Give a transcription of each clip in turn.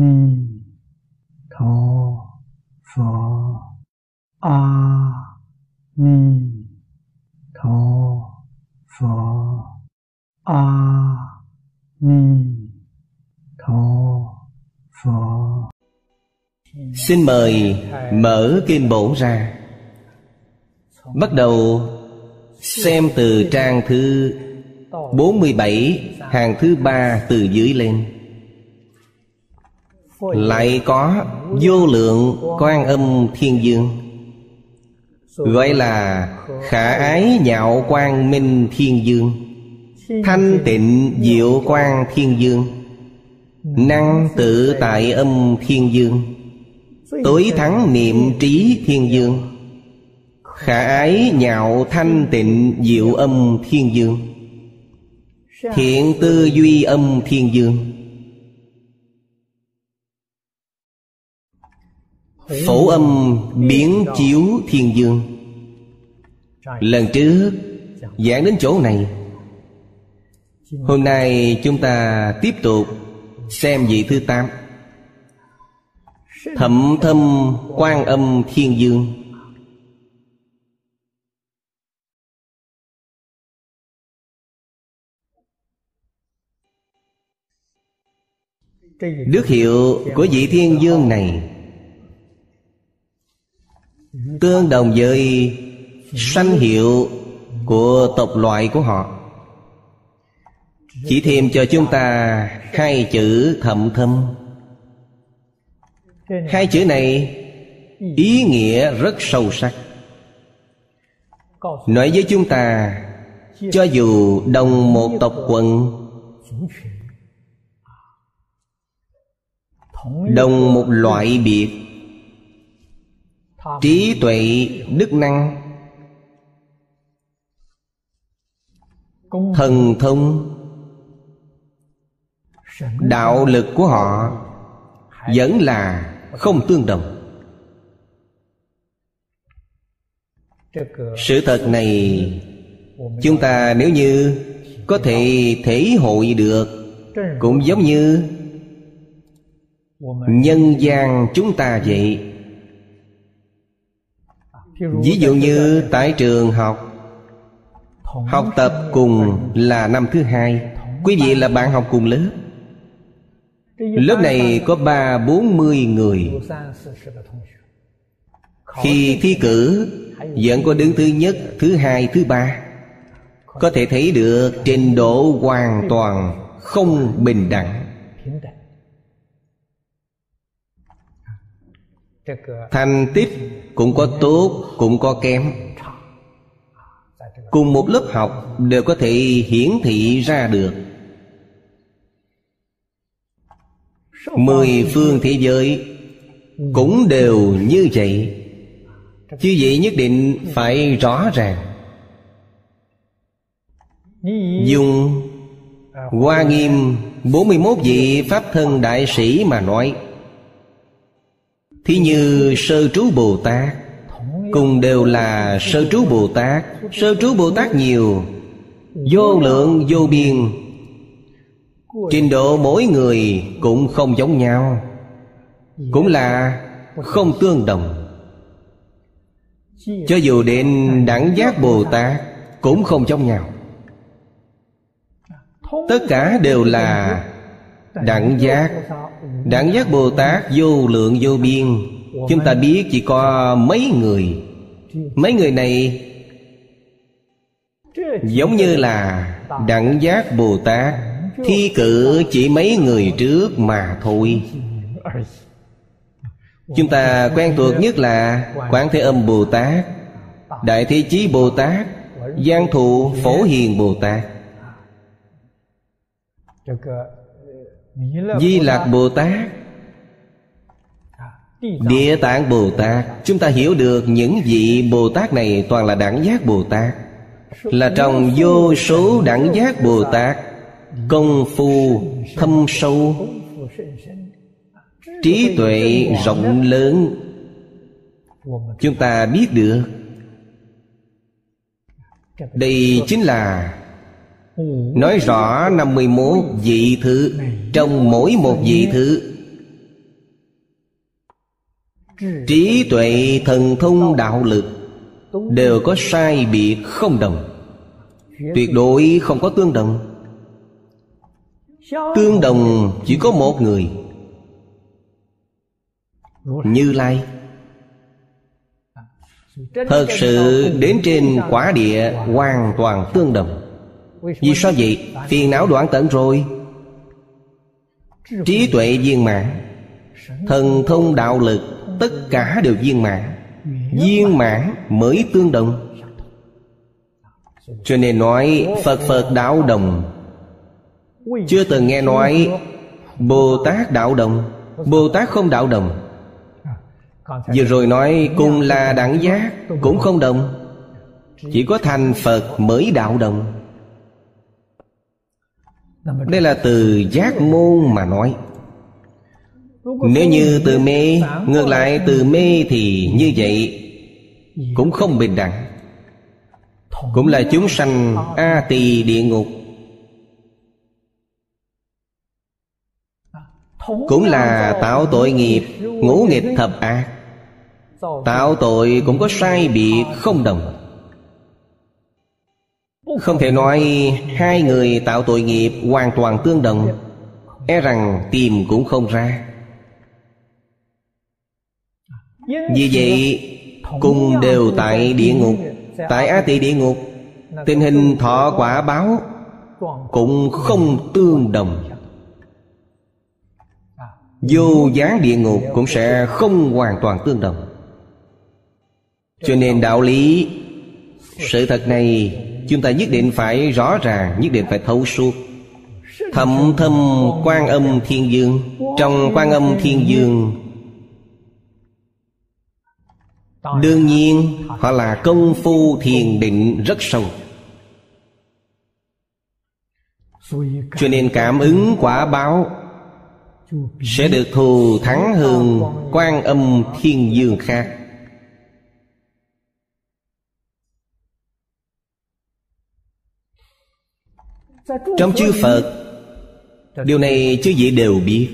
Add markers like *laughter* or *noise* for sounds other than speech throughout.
ni tho pho. A ni tho pho. A ni tho pho. Xin mời mở kinh bổ ra. Bắt đầu xem từ trang thứ 47 hàng thứ ba từ dưới lên. Lại có vô lượng quan âm thiên dương. Gọi là khả ái nhạo quan minh thiên dương, Thanh tịnh diệu quan thiên dương, Năng tự tại âm thiên dương, Tối thắng niệm trí thiên dương, Khả ái nhạo thanh tịnh diệu âm thiên dương, Thiện tư duy âm thiên dương. Phổ âm biến chiếu thiên dương. Lần trước, giảng đến chỗ này, Hôm nay chúng ta tiếp tục xem vị thứ tám. Thẩm thâm quan âm thiên dương. Đức hiệu của vị thiên dương này Tương đồng với sanh hiệu của tộc loại của họ. Chỉ thêm cho chúng ta hai chữ thậm thâm. Hai chữ này ý nghĩa rất sâu sắc. Nói với chúng ta, Cho dù đồng một tộc quần Đồng một loại biệt Trí tuệ, đức năng. Thần thông. Đạo lực của họ Vẫn là không tương đồng. Sự thật này Chúng ta nếu như Có thể thể hội được Cũng giống như Nhân gian chúng ta vậy Ví dụ như tại trường học Học tập cùng là năm thứ hai. Quý vị là bạn học cùng lớp. Lớp này có ba bốn mươi người. Khi thi cử Vẫn có đứng thứ nhất, thứ hai, thứ ba. Có thể thấy được trình độ hoàn toàn không bình đẳng. Thành tích cũng có tốt, cũng có kém. Cùng một lớp học đều có thể hiển thị ra được. Mười phương thế giới Cũng đều như vậy. Chứ vậy nhất định phải rõ ràng. Dùng Hoa Nghiêm 41 vị Pháp thân Đại Sĩ mà nói Thí như Sơ Trú Bồ Tát. Cùng đều là Sơ Trú Bồ Tát. Sơ Trú Bồ Tát nhiều. Vô lượng, vô biên. Trình độ mỗi người cũng không giống nhau. Cũng là không tương đồng. Cho dù đến đẳng giác Bồ Tát Cũng không giống nhau. Tất cả đều là đẳng giác. Đẳng giác Bồ Tát vô lượng vô biên. Chúng ta biết chỉ có mấy người. Mấy người này Giống như là đẳng giác Bồ Tát Thi cử chỉ mấy người trước mà thôi. Chúng ta quen thuộc nhất là Quán Thế Âm Bồ Tát Đại Thế Chí Bồ Tát Giang Thụ Phổ Hiền Bồ Tát Di Lạc Bồ Tát Địa Tạng Bồ Tát Chúng ta hiểu được những vị Bồ Tát này toàn là đẳng giác Bồ Tát Là trong vô số đẳng giác Bồ Tát Công phu thâm sâu. Trí tuệ rộng lớn. Chúng ta biết được. Đây chính là Nói rõ 51 vị thứ, Trong mỗi một vị thứ, Trí tuệ thần thông đạo lực Đều có sai biệt không đồng. Tuyệt đối không có tương đồng. Tương đồng chỉ có một người, Như Lai. Thật sự đến trên quả địa hoàn toàn tương đồng. Vì sao vậy? Phiền não đoạn tận rồi. Trí tuệ viên mãn Thần thông đạo lực Tất cả đều viên mãn. Viên mãn mới tương đồng. Cho nên nói Phật Phật đạo đồng. Chưa từng nghe nói Bồ Tát đạo đồng. Bồ Tát không đạo đồng. Vừa rồi nói cùng là đẳng giác Cũng không đồng. Chỉ có thành Phật mới đạo đồng Đây là từ giác môn mà nói. Nếu như từ mê Ngược lại từ mê thì như vậy Cũng không bình đẳng. Cũng là chúng sanh A tỳ địa ngục. Cũng là tạo tội nghiệp Ngũ nghịch thập ác. Tạo tội cũng có sai biệt không đồng không thể nói hai người tạo tội nghiệp hoàn toàn tương đồng E rằng tìm cũng không ra. Vì vậy, Cùng đều tại địa ngục, Tại Á Tỳ địa ngục, Tình hình thọ quả báo Cũng không tương đồng. Vô gián địa ngục cũng sẽ không hoàn toàn tương đồng. Cho nên đạo lý, Sự thật này Chúng ta nhất định phải rõ ràng, Nhất định phải thấu suốt. Thậm thâm quan âm thiên dương, Trong quan âm thiên dương, Đương nhiên Họ là công phu thiền định rất sâu. Cho nên cảm ứng quả báo Sẽ được thù thắng hơn quan âm thiên dương khác. Trong chư Phật, Điều này chư vị đều biết.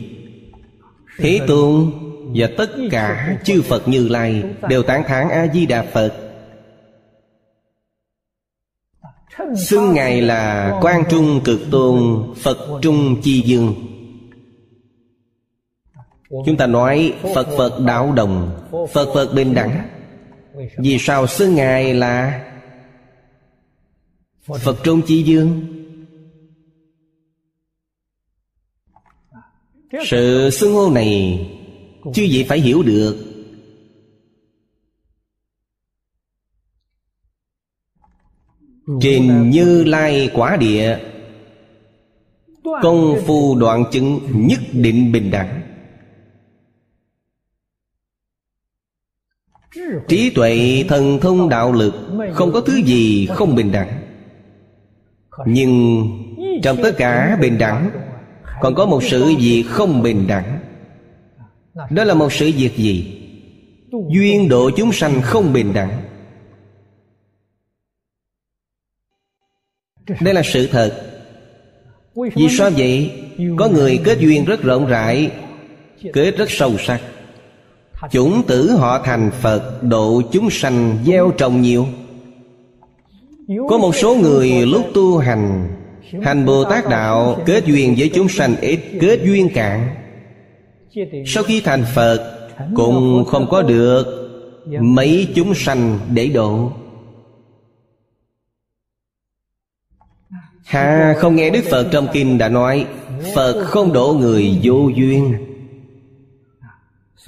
Thế Tôn và tất cả chư Phật Như Lai Đều tán thán A-di-đà Phật. Xưng Ngài là Quan Trung Cực Tôn, Phật Trung Chi Dương. Chúng ta nói Phật Phật đạo đồng, Phật Phật bình đẳng. Vì sao xưng Ngài là Phật Trung Chi Dương? Sự xưng hô này Chư vị phải hiểu được. Trên như lai quả địa Công phu đoạn chứng nhất định bình đẳng. Trí tuệ thần thông đạo lực Không có thứ gì không bình đẳng. Nhưng trong tất cả bình đẳng còn có một sự việc không bình đẳng? Đó là một sự việc gì? Duyên độ chúng sanh không bình đẳng. Đây là sự thật. Vì sao vậy? Có người kết duyên rất rộng rãi, kết rất sâu sắc. Chủng tử họ thành phật, độ chúng sanh gieo trồng nhiều. Có một số người lúc tu hành Hành Bồ Tát Đạo kết duyên với chúng sanh ít, Kết duyên cạn. Sau khi thành Phật, Cũng không có được Mấy chúng sanh để độ. Hà, không nghe Đức Phật trong kinh đã nói, Phật không độ người vô duyên.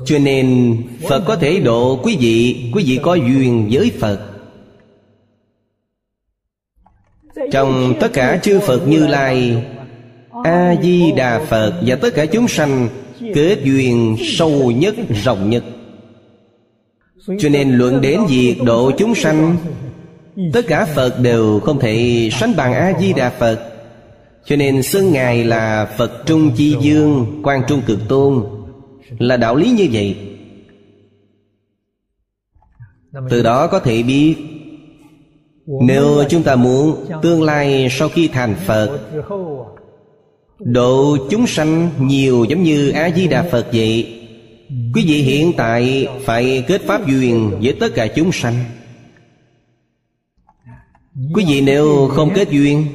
Cho nên Phật có thể độ quý vị Quý vị có duyên với Phật. Trong tất cả chư Phật Như Lai, A-di-đà Phật Và tất cả chúng sanh Kết duyên sâu nhất, rộng nhất. Cho nên luận đến việc độ chúng sanh, Tất cả Phật đều không thể sánh bằng A-di-đà Phật. Cho nên xưng Ngài là Phật Trung Chi Dương Quan Trung Cực Tôn, Là đạo lý như vậy. Từ đó có thể biết nếu chúng ta muốn tương lai sau khi thành Phật, Độ chúng sanh nhiều giống như A-di-đà Phật vậy, Quý vị hiện tại phải kết pháp duyên với tất cả chúng sanh. Quý vị nếu không kết duyên,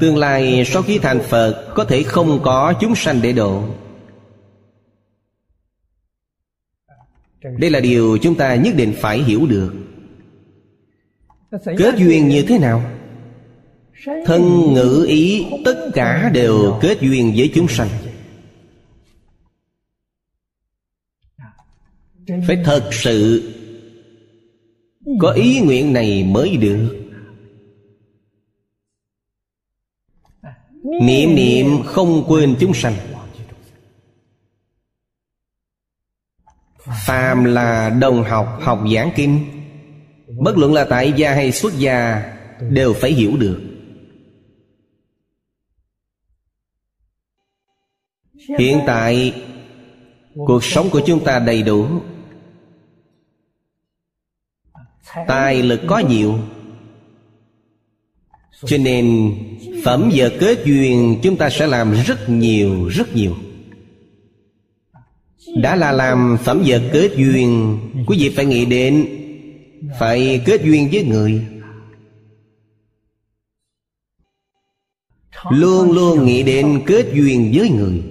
Tương lai sau khi thành Phật Có thể không có chúng sanh để độ. Đây là điều chúng ta nhất định phải hiểu được. Kết duyên như thế nào? Thân ngữ ý tất cả đều kết duyên với chúng sanh. Phải thật sự Có ý nguyện này mới được. Niệm niệm không quên chúng sanh. Phàm là đồng học học giảng kinh Bất luận là tại gia hay xuất gia, Đều phải hiểu được. Hiện tại, Cuộc sống của chúng ta đầy đủ. Tài lực có nhiều. Cho nên, Phẩm giờ kết duyên Chúng ta sẽ làm rất nhiều Rất nhiều. Đã là làm phẩm giờ kết duyên, Quý vị phải nghĩ đến phải kết duyên với người. Luôn luôn nghĩ đến kết duyên với người.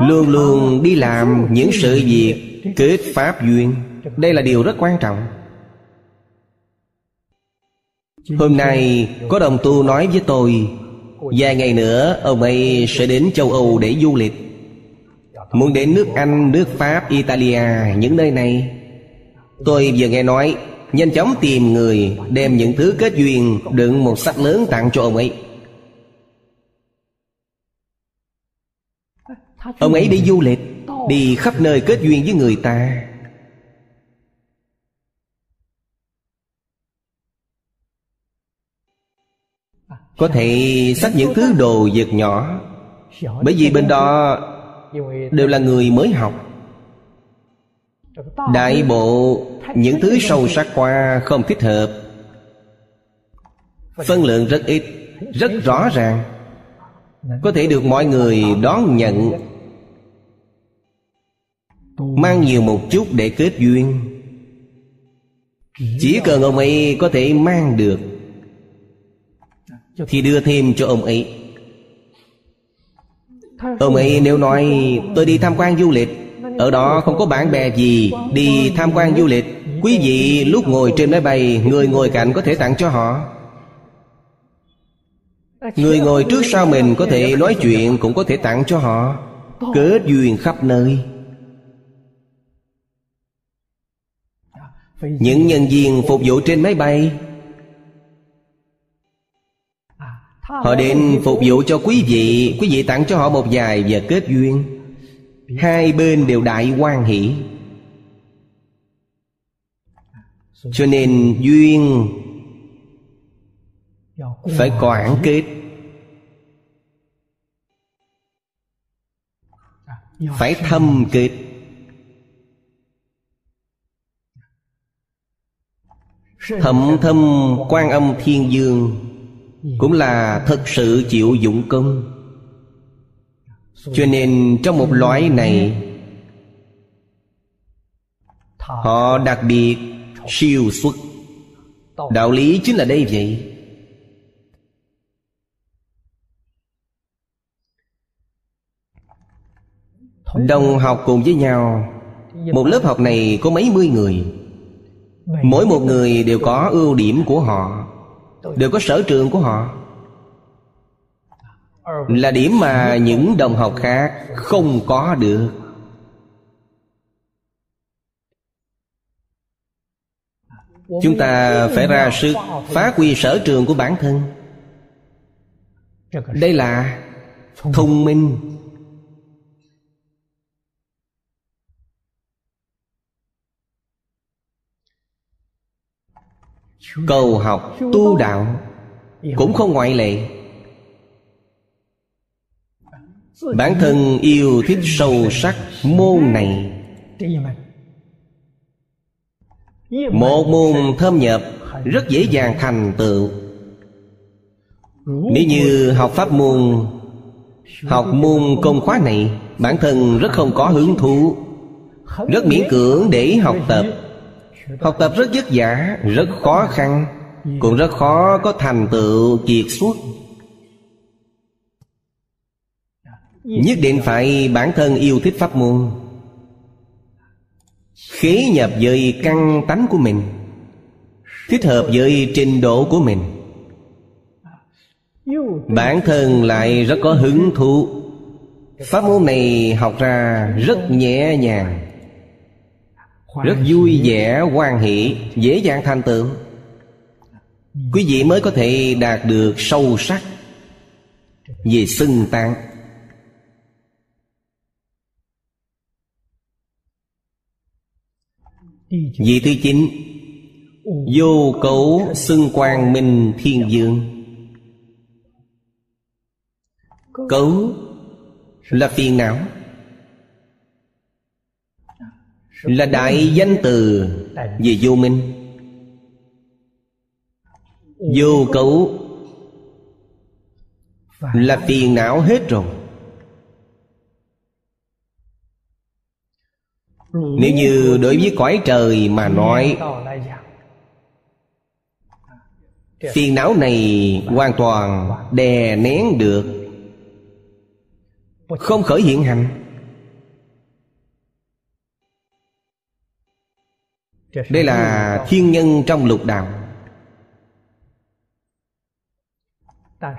Luôn luôn đi làm những sự việc kết pháp duyên. Đây là điều rất quan trọng. Hôm nay có đồng tu nói với tôi, Vài ngày nữa ông ấy sẽ đến châu Âu để du lịch. Muốn đến nước Anh, nước Pháp, Italia, những nơi này. Tôi vừa nghe nói Nhanh chóng tìm người Đem những thứ kết duyên Đựng một sách lớn tặng cho ông ấy. Ông ấy đi du lịch Đi khắp nơi kết duyên với người ta. Có thể sách những thứ đồ vật nhỏ. Bởi vì bên đó Đều là người mới học. Đại bộ, Những thứ sâu sắc qua không thích hợp. Phân lượng rất ít, Rất rõ ràng. Có thể được mọi người đón nhận. Mang nhiều một chút để kết duyên. Chỉ cần ông ấy có thể mang được, Thì đưa thêm cho ông ấy. Ông ấy nếu nói, Tôi đi tham quan du lịch. Ở đó không có bạn bè gì, Đi tham quan du lịch. Quý vị lúc ngồi trên máy bay, Người ngồi cạnh có thể tặng cho họ. Người ngồi trước sau mình có thể nói chuyện, Cũng có thể tặng cho họ. Kết duyên khắp nơi. Những nhân viên phục vụ trên máy bay Họ đến phục vụ cho quý vị Quý vị tặng cho họ một vài và kết duyên. Hai bên đều đại quan hỷ. Cho nên duyên Phải quản kết. Phải thâm kết. Thậm thâm quan âm thiên dương. Cũng là thật sự chịu dụng công Cho nên trong một loại này, Họ đặc biệt siêu xuất. Đạo lý chính là đây vậy. Đồng học cùng với nhau, Một lớp học này có mấy mươi người. Mỗi một người đều có ưu điểm của họ. Đều có sở trường của họ. Là điểm mà những đồng học khác không có được. Chúng ta phải ra sức phá quy sở trường của bản thân. Đây là thông minh. Cầu học tu đạo cũng không ngoại lệ. Bản thân yêu thích sâu sắc môn này. Một môn thâm nhập rất dễ dàng thành tựu. Nếu như học pháp môn, Học môn công khóa này, Bản thân rất không có hứng thú, Rất miễn cưỡng để học tập. Học tập rất vất vả, Rất khó khăn, Cũng rất khó có thành tựu kiệt xuất. Nhất định phải bản thân yêu thích pháp môn Khế nhập với căn tánh của mình, Thích hợp với trình độ của mình. Bản thân lại rất có hứng thú. Pháp môn này học ra rất nhẹ nhàng. Rất vui vẻ, hoan hỷ Dễ dàng thành tựu. Quý vị mới có thể đạt được sâu sắc Về xưng tạng Vị thứ chín Vô cấu xưng quang minh thiên dương. Cấu là phiền não là đại danh từ về vô minh. Vô cấu Là phiền não hết rồi. Nếu như đối với cõi trời mà nói, Phiền não này hoàn toàn đè nén được, Không khởi hiện hành. Đây là thiên nhân trong lục đạo.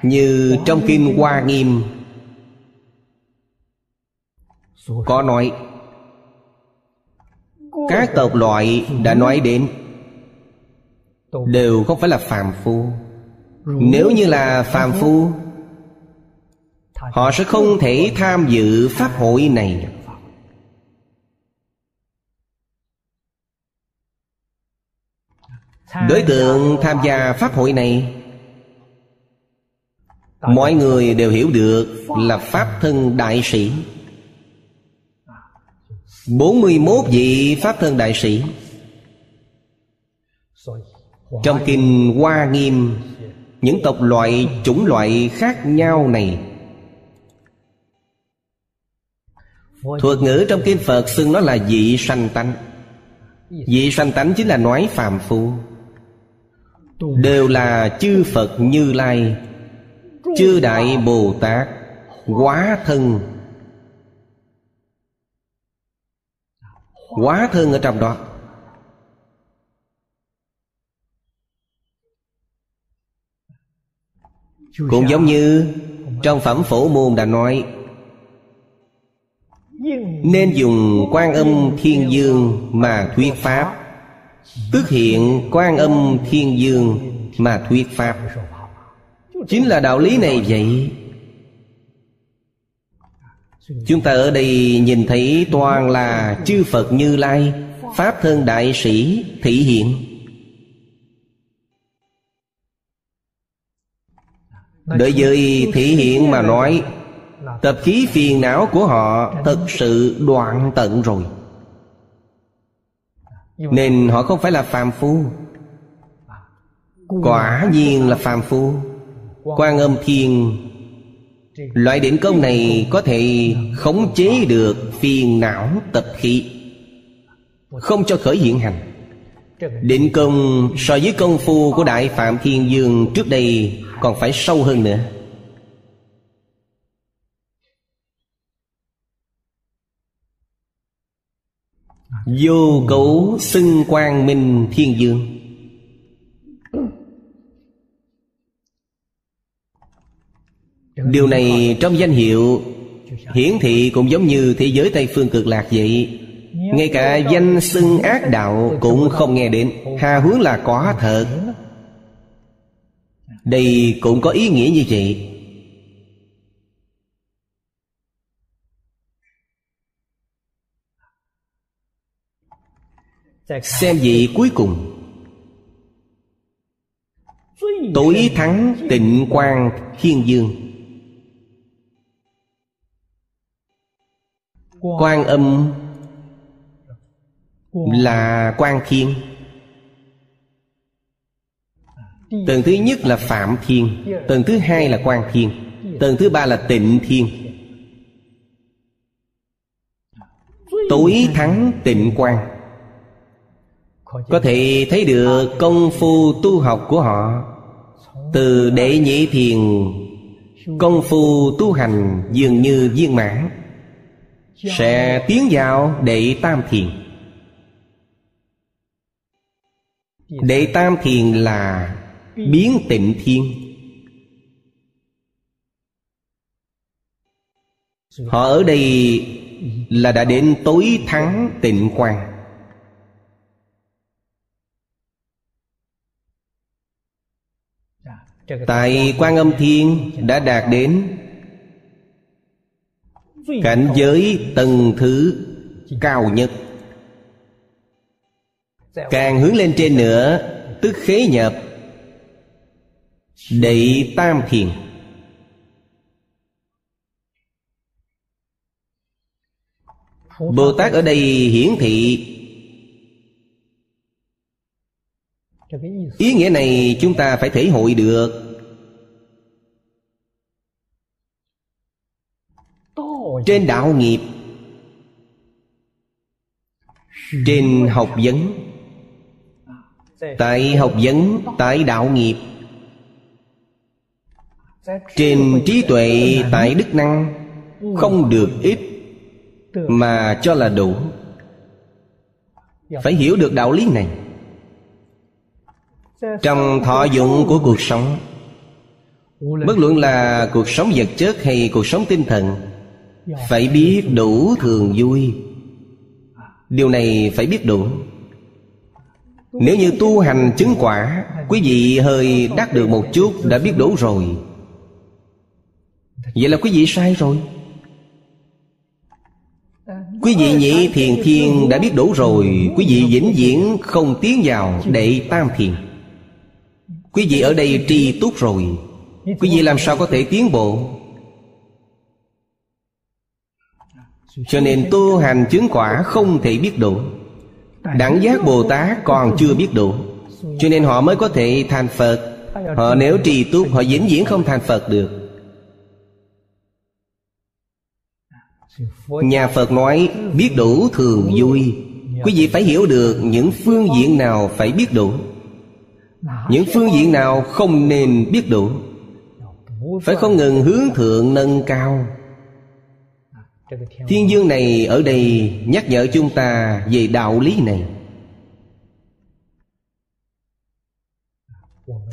Như trong Kinh Hoa Nghiêm. Có nói các tộc loại đã nói đến đều không phải là phàm phu. Nếu như là phàm phu họ sẽ không thể tham dự pháp hội này đối tượng tham gia pháp hội này, mọi người đều hiểu được là pháp thân đại sĩ. 41 vị Pháp thân đại sĩ. Trong kinh Hoa Nghiêm, Những tộc loại, chủng loại khác nhau này Thuật ngữ trong kinh Phật xưng nó là dị sanh tánh. Dị sanh tánh chính là nói phàm phu. Đều là chư Phật Như Lai Chư Đại Bồ Tát Quá thân. Quá thân ở trong đó. Cũng giống như Trong phẩm phổ môn đã nói Nên dùng quan âm thiên dương Mà thuyết pháp Tức hiện quan âm thiên dương Mà thuyết pháp. Chính là đạo lý này vậy. Chúng ta ở đây nhìn thấy toàn là chư Phật Như Lai, Pháp thân đại sĩ thị hiện. Đối với thị hiện mà nói, Tập khí phiền não của họ Thật sự đoạn tận rồi. Nên họ không phải là phàm phu. Quả nhiên là phàm phu. Quan âm thiên Loại định công này có thể khống chế được phiền não tập khí Không cho khởi hiện hành. Định công so với công phu của Đại Phạm Thiên Dương trước đây còn phải sâu hơn nữa Vô cấu xưng quang minh thiên dương. Điều này trong danh hiệu Hiển thị cũng giống như thế giới Tây Phương cực lạc vậy. Ngay cả danh xưng ác đạo cũng không nghe đến. Hà hướng là có thật. Đây cũng có ý nghĩa như vậy. Xem vị cuối cùng. Tối thắng tịnh quang thiên dương. Quan âm là quan thiên. Tầng thứ nhất là Phạm Thiên, Tầng thứ hai là Quan Thiên, Tầng thứ ba là Tịnh Thiên. Tối thắng tịnh quan có thể thấy được công phu tu học của họ. Từ đệ nhị thiền, Công phu tu hành dường như viên mãn, Sẽ tiến vào đệ tam thiền. Đệ tam thiền là biến tịnh thiên. Họ ở đây là đã đến tối thắng tịnh quang. Tại quan âm thiên đã đạt đến Cảnh giới tầng thứ cao nhất. Càng hướng lên trên nữa, Tức khế nhập Đệ tam thiền. Bồ Tát ở đây hiển thị Ý nghĩa này chúng ta phải thể hội được. Trên đạo nghiệp, Trên học vấn, Tại học vấn, Tại đạo nghiệp, Trên trí tuệ, Tại đức năng, Không được ít Mà cho là đủ. Phải hiểu được đạo lý này. Trong thọ dụng của cuộc sống. Bất luận là cuộc sống vật chất hay cuộc sống tinh thần, Phải biết đủ thường vui. Điều này phải biết đủ. Nếu như tu hành chứng quả, Quý vị hơi đắc được một chút Đã biết đủ rồi. Vậy là quý vị sai rồi. Quý vị nhị thiền thiên đã biết đủ rồi. Quý vị vĩnh viễn không tiến vào đệ tam thiền. Quý vị ở đây tri túc rồi. Quý vị làm sao có thể tiến bộ? Cho nên tu hành chứng quả không thể biết đủ Đẳng giác Bồ Tát còn chưa biết đủ Cho nên họ mới có thể thành Phật. Họ nếu trì túc, họ vĩnh viễn không thành Phật được. Nhà Phật nói, biết đủ thường vui. Quý vị phải hiểu được những phương diện nào phải biết đủ những phương diện nào không nên biết đủ Phải không ngừng hướng thượng nâng cao. Thiên dương này ở đây nhắc nhở chúng ta về đạo lý này.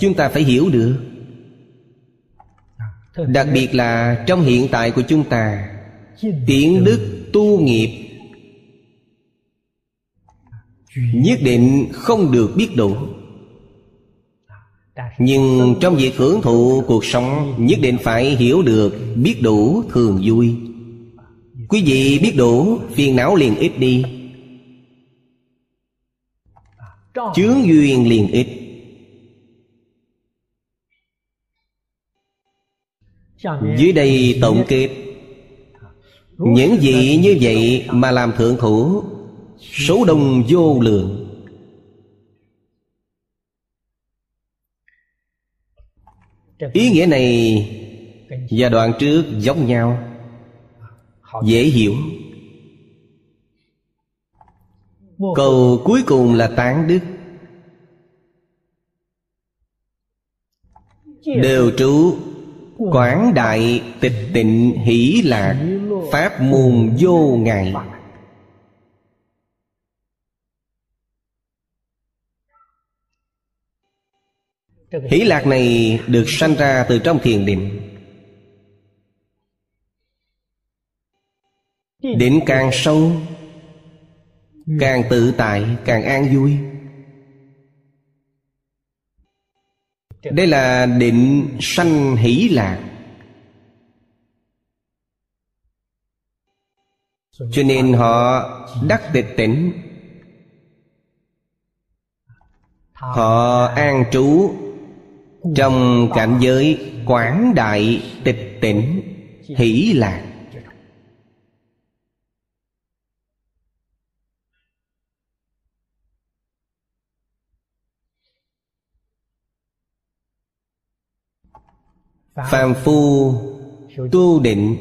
Chúng ta phải hiểu được. Đặc biệt là trong hiện tại của chúng ta Tiện đức tu nghiệp Nhất định không được biết đủ nhưng trong việc hưởng thụ cuộc sống, Nhất định phải hiểu được, Biết đủ thường vui. Quý vị biết đủ, Phiền não liền ít đi. Chướng duyên liền ít. Dưới đây tổng kết. Những gì như vậy mà làm thượng thủ, Số đông vô lượng. Ý nghĩa này Và đoạn trước giống nhau Dễ hiểu. Câu cuối cùng là tán đức. Đều trú Quảng đại tịch tịnh hỷ lạc Pháp môn vô ngại Hỷ lạc này được sanh ra từ trong thiền định. Định càng sâu Càng tự tại càng an vui. Đây là định sanh hỷ lạc. Cho nên họ đắc tịch tỉnh. Họ an trú trong cảnh giới quảng đại tịch tỉnh, hỷ lạc phàm phu tu định.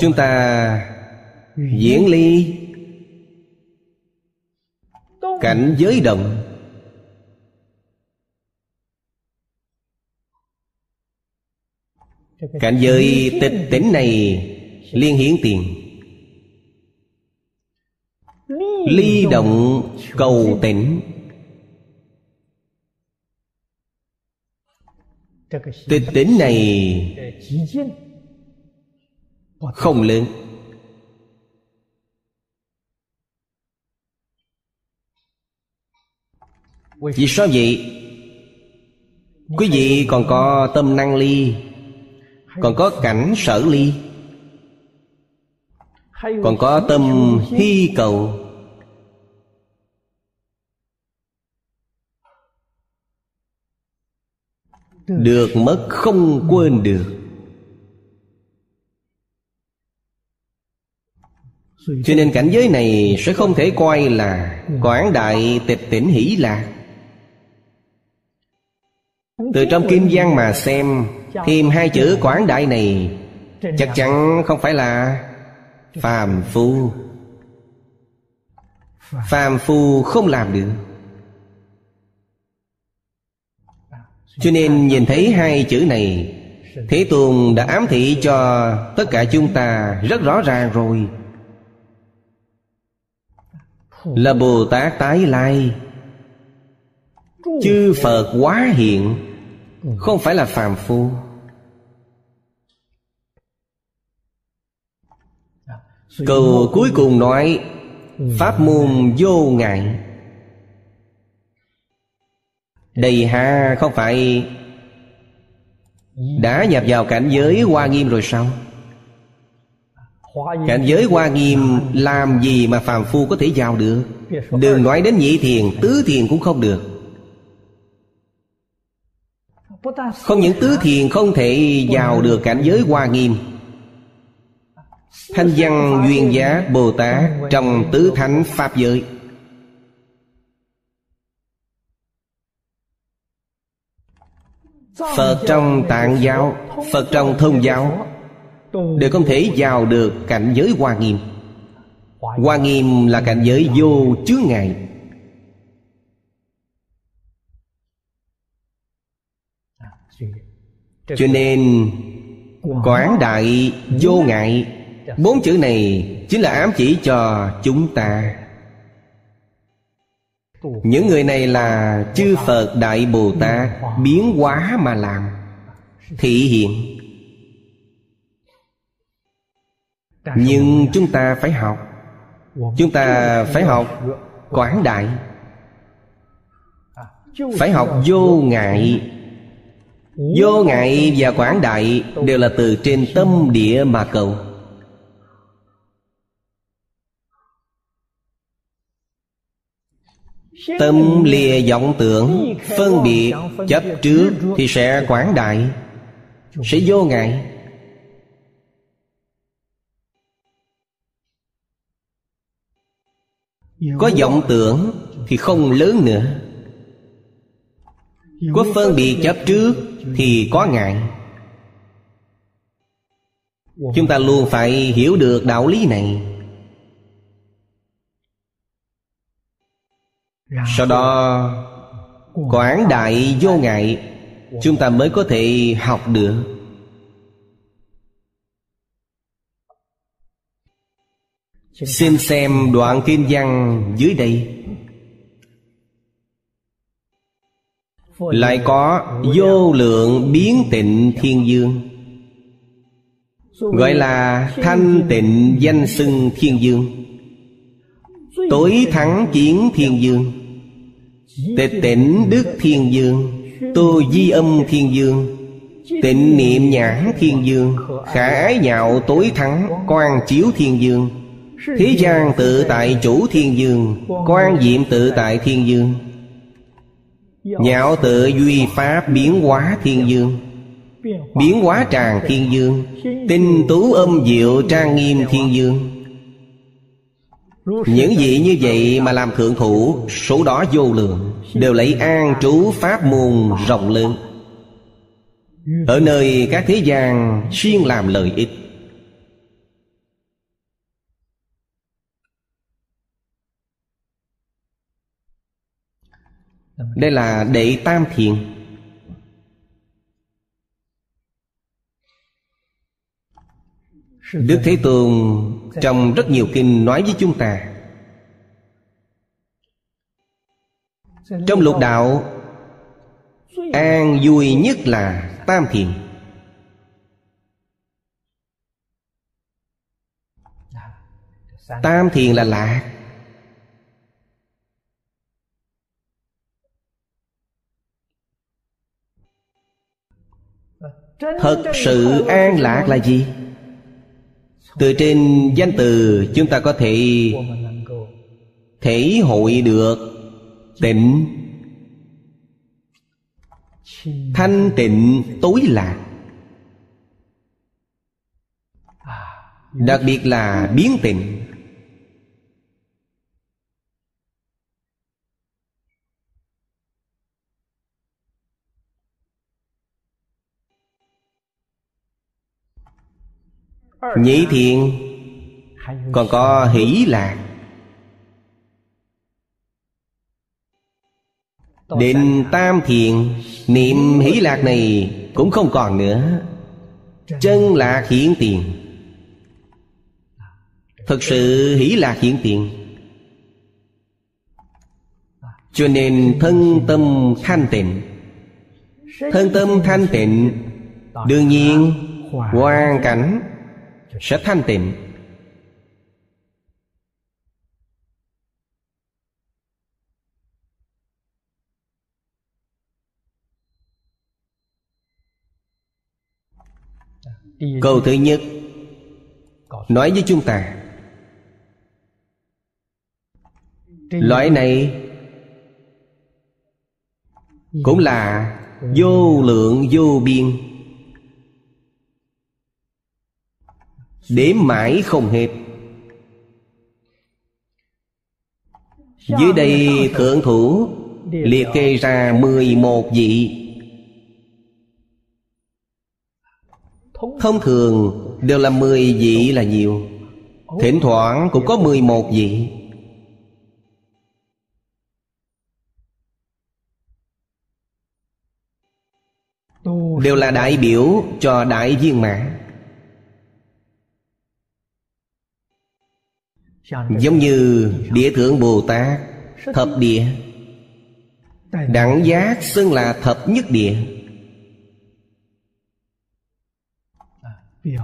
Chúng ta diễn ly cảnh giới động cảnh giới tịch tỉnh này liên hiển tiền. Ly động cầu tỉnh tịch tỉnh này không lớn. Vì sao vậy? Quý vị còn có tâm năng ly còn có cảnh sở ly còn có tâm hy cầu. Được. Mất không quên được. cho nên cảnh giới này sẽ không thể coi là quảng đại tịch tỉnh hỷ lạc từ trong kim văn mà xem thêm hai chữ quảng đại này. chắc chắn không phải là phàm phu. Phàm phu không làm được. Cho nên nhìn thấy hai chữ này thế tôn đã ám thị cho tất cả chúng ta rất rõ ràng rồi. Là bồ tát tái lai. Chư phật quá hiện không phải là phàm phu. Câu cuối cùng nói pháp môn vô ngại. Đây ha không phải đã nhập vào cảnh giới hoa nghiêm rồi sao? Cảnh giới hoa nghiêm Làm gì mà phàm phu có thể vào được? Đừng nói đến nhị thiền Tứ thiền cũng không được không những tứ thiền không thể vào được cảnh giới hoa nghiêm. Thanh văn duyên giá Bồ Tát Trong tứ thánh Pháp giới. Phật trong tạng giáo, Phật trong thông giáo đều không thể vào được cảnh giới hoa nghiêm. Hoa nghiêm là cảnh giới vô chướng ngại. Cho nên, quảng đại vô ngại. Bốn chữ này chính là ám chỉ cho chúng ta. Những người này là chư phật đại bồ tát biến hóa mà làm, thị hiện. Nhưng chúng ta phải học. Chúng ta phải học quảng đại. Phải học vô ngại vô ngại và quảng đại đều là từ trên tâm địa mà cầu. Tâm lìa vọng tưởng, phân biệt, chấp trước thì sẽ quảng đại, sẽ vô ngại. Có vọng tưởng thì không lớn nữa. Có phân biệt chấp trước thì có ngại chúng ta luôn phải hiểu được đạo lý này. Sau đó quảng đại vô ngại, chúng ta mới có thể học được. Xin xem đoạn kinh văn dưới đây. Lại có vô lượng biến tịnh thiên dương. Gọi là thanh tịnh danh xưng thiên dương. Tối thắng kiến thiên dương. Tịch tỉnh đức thiên dương. Tô di âm thiên dương. Tịnh niệm nhãn thiên dương. Khả ái nhạo tối thắng Quan chiếu thiên dương. Thế gian tự tại chủ thiên dương. Quan diệm tự tại thiên dương. Nhạo tự duy pháp biến hóa thiên dương. Biến hóa tràng thiên dương. Tinh tú âm diệu trang nghiêm thiên dương. Những vị như vậy mà làm thượng thủ, Số đó vô lượng, Đều lấy an trú pháp môn rộng lớn. Ở nơi các thế gian, Xuyên làm lợi ích. Đây là đệ tam thiền. Đức Thế Tôn trong rất nhiều kinh nói với chúng ta. Trong lục đạo, An vui nhất là tam thiền. Tam thiền là lạc. Thật sự an lạc là gì? Từ trên danh từ, chúng ta có thể Thể hội được Tịnh. Thanh tịnh, tối lạc. Đặc biệt là biến tịnh. Nhị thiện, Còn có hỷ lạc định tam thiện, Niệm hỷ lạc này Cũng không còn nữa. Chân lạc hiển tiền. Thực sự hỷ lạc hiển tiền. Cho nên thân tâm thanh tịnh. Thân tâm thanh tịnh, Đương nhiên, hoàn cảnh sẽ thanh tịnh. Câu thứ nhất, nói với chúng ta, loại này cũng là vô lượng vô biên. Để mãi không hết. Dưới đây, thượng thủ Liệt kê ra 11 vị. Thông thường đều là 10 vị là nhiều. Thỉnh thoảng cũng có 11 vị. Đều là đại biểu cho đại viên mãn. Giống như Địa Thượng Bồ Tát, Thập địa. Đẳng giác xưng là thập nhất địa.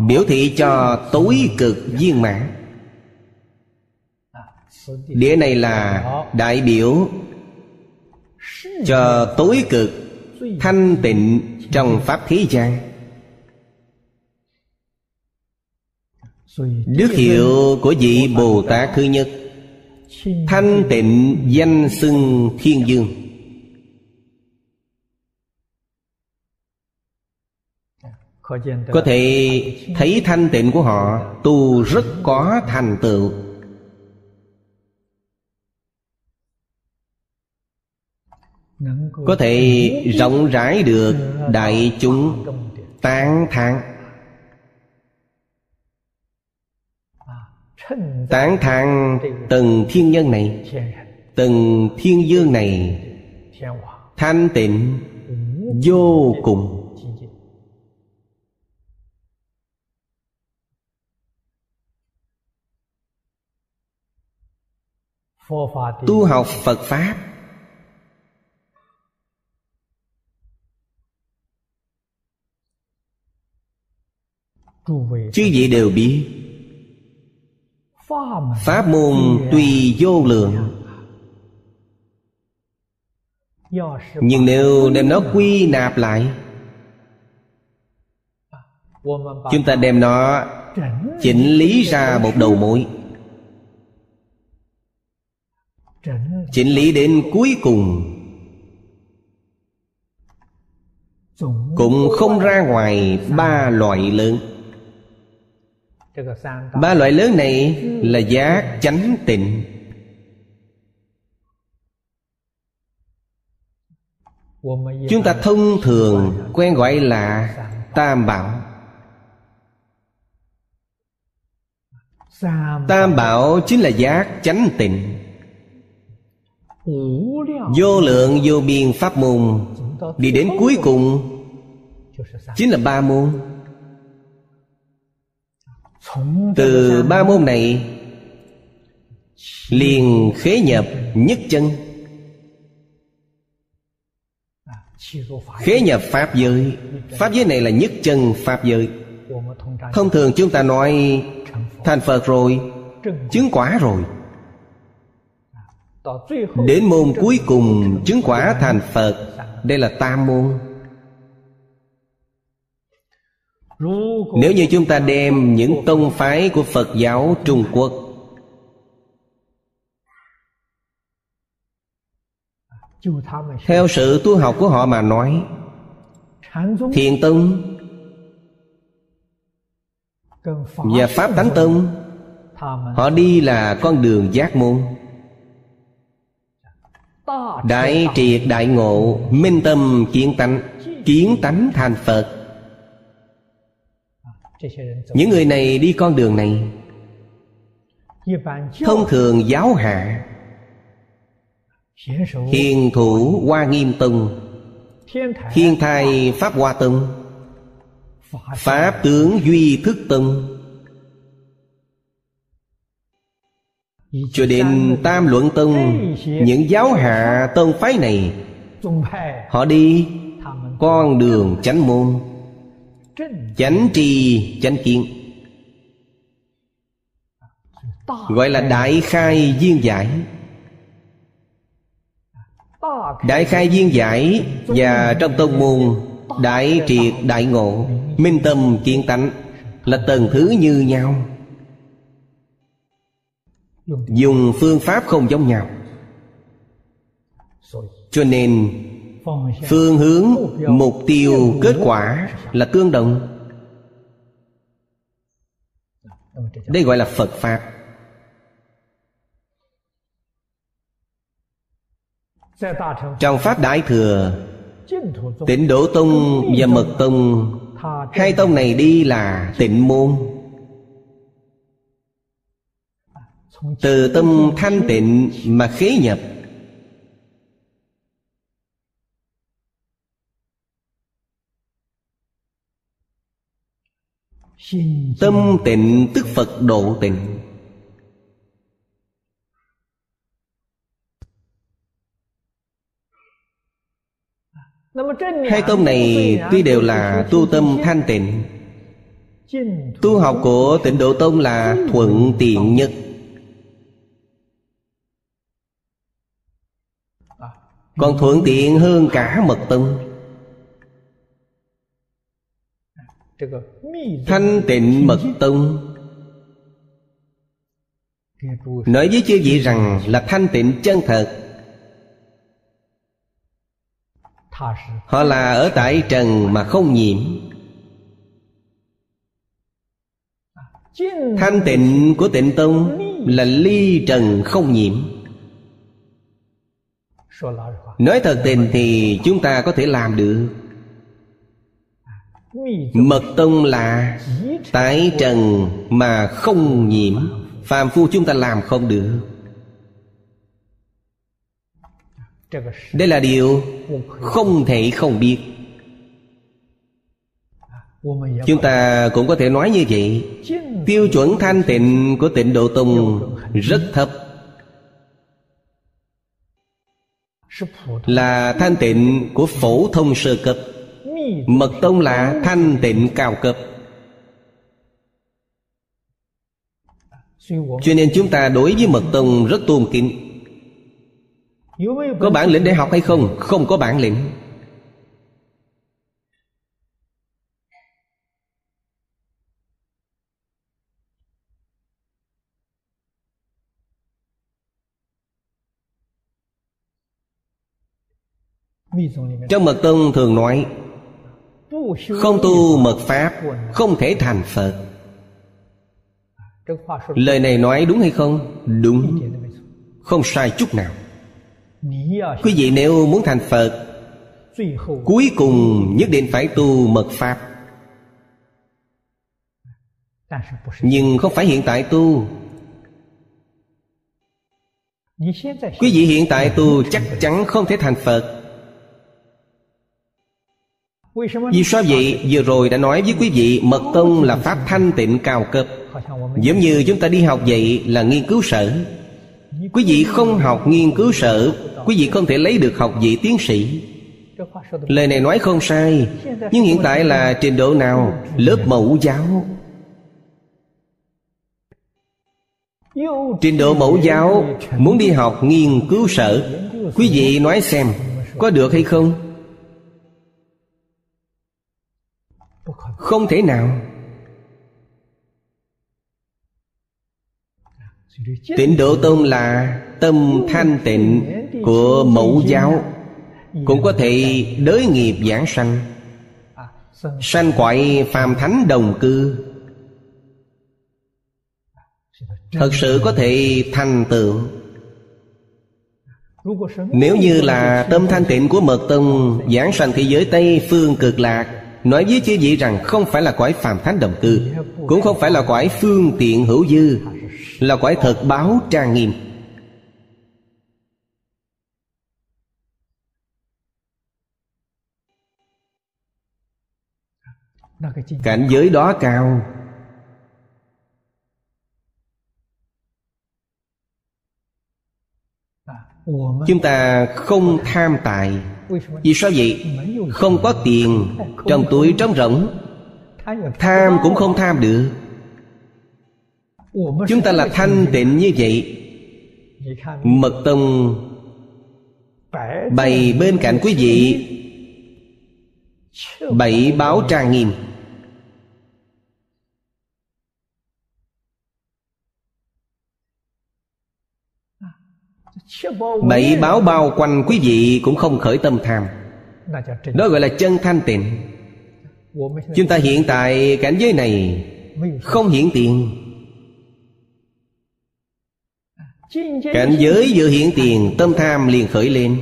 Biểu thị cho tối cực viên mãn. Địa này là đại biểu Cho tối cực Thanh tịnh trong Pháp thế gian Đức hiệu của vị Bồ Tát thứ nhất. Thanh tịnh danh xưng thiên dương. Có thể thấy thanh tịnh của họ Tu rất có thành tựu. Có thể rộng rãi được đại chúng tán thán Tán thán từng thiên nhân này, Từng thiên dương này Thanh tịnh Vô cùng. Tu học Phật Pháp Chứ vị đều biết Pháp môn tùy vô lượng. Nhưng nếu đem nó quy nạp lại, Chúng ta đem nó chỉnh lý ra một đầu mối. Chỉnh lý đến cuối cùng. Cũng không ra ngoài ba loại lớn. Ba loại lớn này là giác chánh tịnh. Chúng ta thông thường quen gọi là Tam Bảo. Tam Bảo chính là giác chánh tịnh. Vô lượng vô biên pháp môn. Đi đến cuối cùng Chính là ba môn Từ ba môn này liền khế nhập nhất chân. Khế nhập Pháp giới. Pháp giới này là nhất chân Pháp giới. Thông thường chúng ta nói Thành Phật rồi Chứng quả rồi. Đến môn cuối cùng chứng quả thành Phật Đây là tam môn nếu như chúng ta đem những tông phái của Phật giáo Trung Quốc Theo sự tu học của họ mà nói, Thiền Tông Và Pháp Tánh Tông, Họ đi là con đường giác môn Đại triệt đại ngộ, Minh tâm kiến tánh Kiến tánh thành Phật. Những người này đi con đường này. Thông thường giáo hạ. Hiền thủ Hoa Nghiêm Tông. Thiên thai Pháp Hoa Tông. Pháp tướng Duy Thức Tông. Cho đến Tam Luận Tông, Những giáo hạ tông phái này, Họ đi con đường chánh môn. Chánh trì chánh kiến. Gọi là đại khai viên giải. Đại khai viên giải Và trong tông môn, Đại triệt, đại ngộ, Minh tâm, kiến tánh Là tầng thứ như nhau. Dùng phương pháp không giống nhau. Cho nên Phương hướng Mục tiêu kết quả Là tương đồng. Đây gọi là Phật Pháp. Trong Pháp Đại Thừa, Tịnh Độ Tông và Mật Tông, Hai tông này đi là tịnh môn. Từ tâm thanh tịnh mà khế nhập Tâm tịnh tức Phật độ tịnh. Hai tông này tuy đều là tu tâm thanh tịnh, Tu học của tịnh độ tông là thuận tiện nhất. Còn thuận tiện hơn cả mật tông. Thanh tịnh mật tông. Nói với chư vị rằng là thanh tịnh chân thật. Họ là ở tại trần mà không nhiễm. Thanh tịnh của tịnh tông Là ly trần không nhiễm. Nói thật tình thì chúng ta có thể làm được Mật tông là tái trần mà không nhiễm. Phàm phu chúng ta làm không được. Đây là điều không thể không biết. Chúng ta cũng có thể nói như vậy. Tiêu chuẩn thanh tịnh của tịnh độ tông rất thấp. Là thanh tịnh của phổ thông sơ cấp mật tông là thanh tịnh cao cấp. Cho nên chúng ta đối với mật tông rất tôn kính. Có bản lĩnh để học hay không? Không có bản lĩnh. Trong mật tông thường nói không tu mật pháp, không thể thành phật. Lời này nói đúng hay không? Đúng. Không sai chút nào. Quý vị nếu muốn thành Phật, Cuối cùng nhất định phải tu mật Pháp. Nhưng không phải hiện tại tu. Quý vị hiện tại tu chắc chắn không thể thành Phật. Vì sao vậy? Vừa rồi đã nói với quý vị, Mật tông là Pháp thanh tịnh cao cấp. Giống như chúng ta đi học vậy là nghiên cứu sở. Quý vị không học nghiên cứu sở, Quý vị không thể lấy được học vị tiến sĩ. Lời này nói không sai, Nhưng hiện tại là trình độ nào? Lớp mẫu giáo. Trình độ mẫu giáo, Muốn đi học nghiên cứu sở. Quý vị nói xem, Có được hay không? Không thể nào. Tịnh độ tông là tâm thanh tịnh của mẫu giáo, Cũng có thể đới nghiệp giảng sanh. Sanh quại phàm thánh đồng cư. Thật sự có thể thành tựu. Nếu như là tâm thanh tịnh của Mật Tông Giảng sanh thế giới Tây, phương cực lạc Nói với chư vị rằng không phải là cõi phàm thánh đồng cư, Cũng không phải là cõi phương tiện hữu dư, Là cõi thật báo trang nghiêm. Cảnh giới đó cao. Chúng ta không tham tài. Vì sao vậy? Không có tiền, Trong túi trống rỗng. Tham cũng không tham được. Chúng ta là thanh tịnh như vậy. Mật tông Bày bên cạnh quý vị. Bảy báo trang nghiêm. Bảy báo bao quanh quý vị cũng không khởi tâm tham. Đó gọi là chân thanh tịnh. Chúng ta hiện tại cảnh giới này Không hiện tiền Cảnh giới vừa hiện tiền Tâm tham liền khởi lên.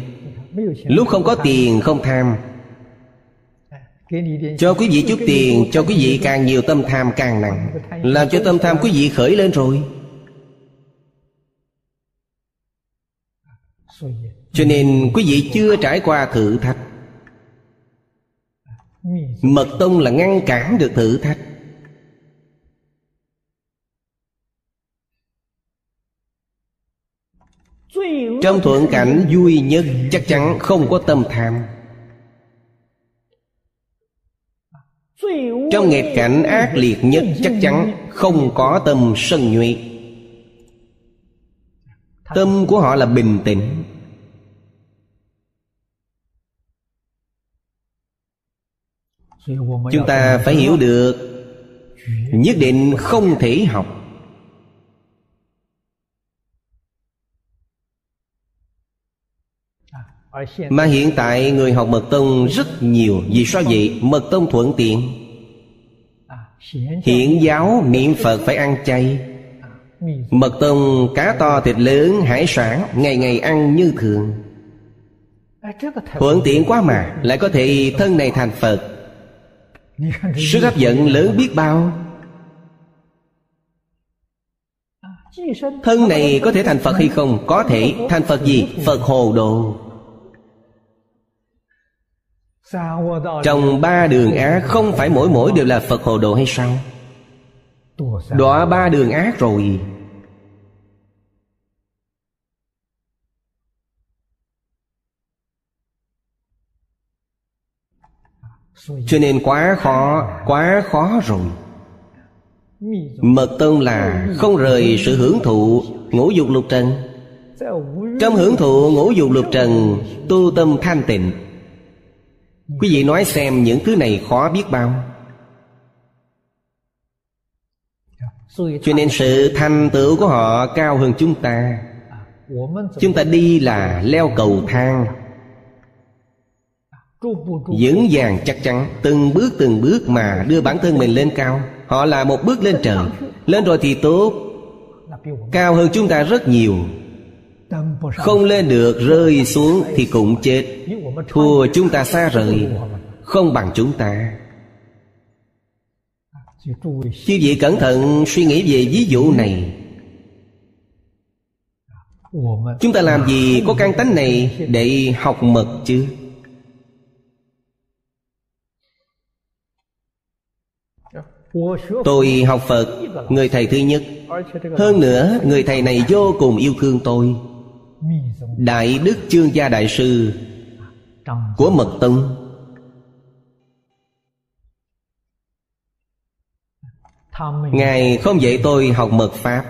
Lúc không có tiền, không tham. Cho quý vị chút tiền, Cho quý vị càng nhiều tâm tham càng nặng. Làm cho tâm tham quý vị khởi lên rồi. Cho nên quý vị chưa trải qua thử thách. Mật tông là ngăn cản được thử thách. Trong thuận cảnh vui nhất Chắc chắn không có tâm tham. Trong nghịch cảnh ác liệt nhất Chắc chắn không có tâm sân nhuệ. Tâm của họ là bình tĩnh. Chúng ta phải hiểu được Nhất định không thể học. Mà hiện tại người học Mật Tông rất nhiều. Vì sao vậy? Mật Tông thuận tiện. Hiện giáo niệm Phật phải ăn chay. Mật Tông cá to thịt lớn, hải sản, Ngày ngày ăn như thường. Thuận tiện quá mà, Lại có thể thân này thành Phật. *laughs* Sức hấp dẫn lớn biết bao Thân này có thể thành Phật hay không? Có thể Thành Phật gì? Phật Hồ Đồ Trong ba đường ác, Không phải mỗi mỗi đều là Phật Hồ Đồ hay sao? Đọa ba đường ác rồi Cho nên quá khó Quá khó rồi. Mật tông là không rời sự hưởng thụ, ngũ dục lục trần. Trong hưởng thụ ngũ dục lục trần, Tu tâm thanh tịnh. Quý vị nói xem những thứ này khó biết bao. Cho nên sự thành tựu của họ cao hơn chúng ta. Chúng ta đi là leo cầu thang vững vàng chắc chắn, từng bước từng bước mà đưa bản thân mình lên cao. Họ là một bước lên trời. Lên rồi thì tốt. Cao hơn chúng ta rất nhiều. Không lên được, rơi xuống thì cũng chết. Thua chúng ta xa rời, không bằng chúng ta. Chư vị cẩn thận suy nghĩ về ví dụ này. Chúng ta làm gì có căn tánh này để học mật chứ? Tôi học Phật, Người thầy thứ nhất. Hơn nữa, người thầy này vô cùng yêu thương tôi. Đại Đức Chương Gia Đại Sư Của Mật Tông. Ngài không dạy tôi học mật pháp,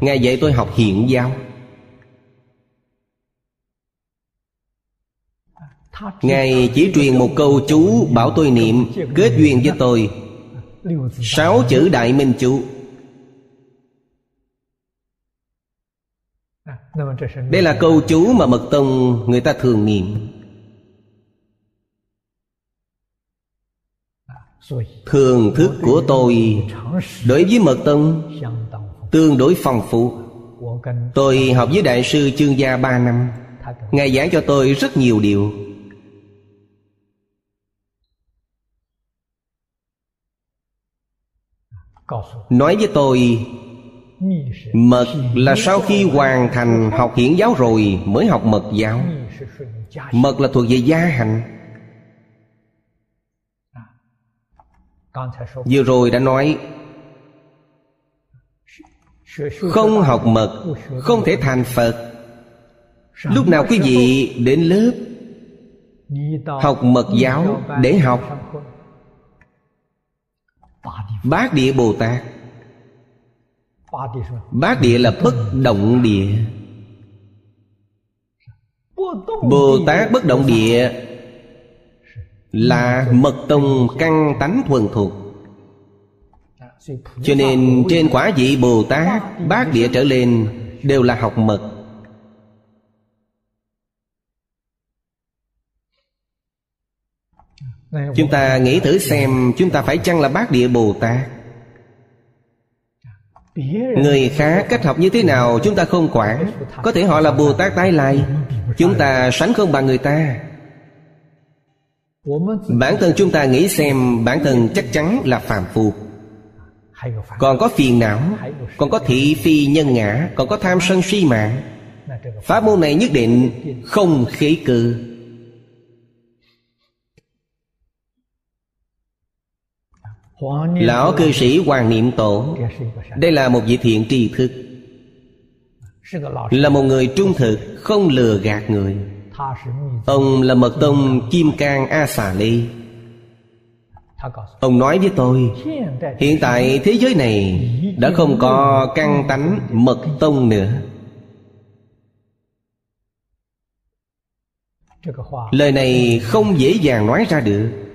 Ngài dạy tôi học hiện giáo. Ngài chỉ truyền một câu chú bảo tôi niệm Kết duyên với tôi sáu chữ đại minh chú đây là câu chú mà mật tông người ta thường niệm. Thường thức của tôi đối với mật tông tương đối phong phú. Tôi học với đại sư chương gia ba năm. Ngài giảng cho tôi rất nhiều điều. nói với tôi, mật là sau khi hoàn thành học hiển giáo rồi mới học mật giáo. Mật là thuộc về gia hạnh. Vừa rồi đã nói, không học mật, không thể thành phật. Lúc nào quý vị đến lớp học mật giáo để học? bát địa bồ tát. Bát địa là bất động địa. Bồ tát bất động địa là mật tông căn tánh thuần thuộc. Cho nên trên quả vị bồ tát, bát địa trở lên đều là học mật. chúng ta nghĩ thử xem chúng ta phải chăng là bát địa bồ tát? Người khác cách học như thế nào chúng ta không quản. Có thể họ là bồ tát tái lai. Chúng ta sánh không bằng người ta. Bản thân chúng ta nghĩ xem bản thân chắc chắn là phàm phu. Còn có phiền não còn có thị phi nhân ngã còn có tham sân si mạng. Pháp môn này nhất định không khí cư lão cư sĩ hoàng niệm tổ. Đây là một vị thiện tri thức. Là một người trung thực không lừa gạt người. Ông là mật tông kim cang a xà ly. Ông nói với tôi hiện tại thế giới này đã không có căn tánh mật tông nữa. Lời này không dễ dàng nói ra được.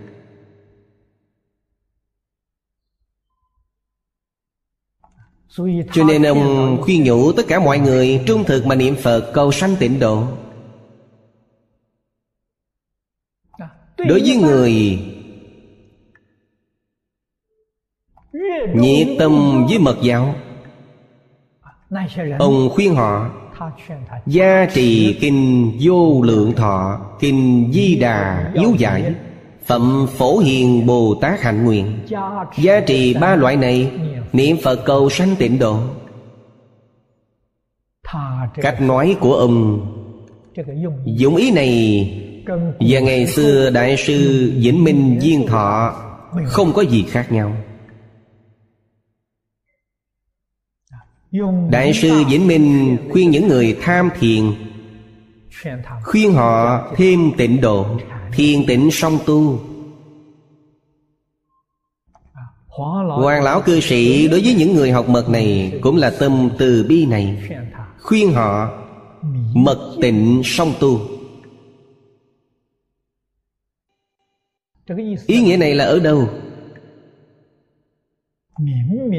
cho nên ông khuyên nhủ tất cả mọi người trung thực mà niệm phật cầu sanh tịnh độ. Đối với người nhiệt tâm với mật giáo, ông khuyên họ gia trì kinh vô lượng thọ, kinh di đà yếu giải, phẩm phổ hiền bồ tát hạnh nguyện. Gia trì ba loại này Niệm Phật cầu sanh tịnh độ. Cách nói của ông Dụng ý này Và ngày xưa Đại sư Vĩnh Minh Diên Thọ Không có gì khác nhau. Đại sư Vĩnh Minh khuyên những người tham thiền, Khuyên họ thêm tịnh độ, Thiền tịnh song tu. Hoàng lão cư sĩ đối với những người học mật này Cũng là tâm từ bi này. Khuyên họ mật tịnh song tu. Ý nghĩa này là ở đâu?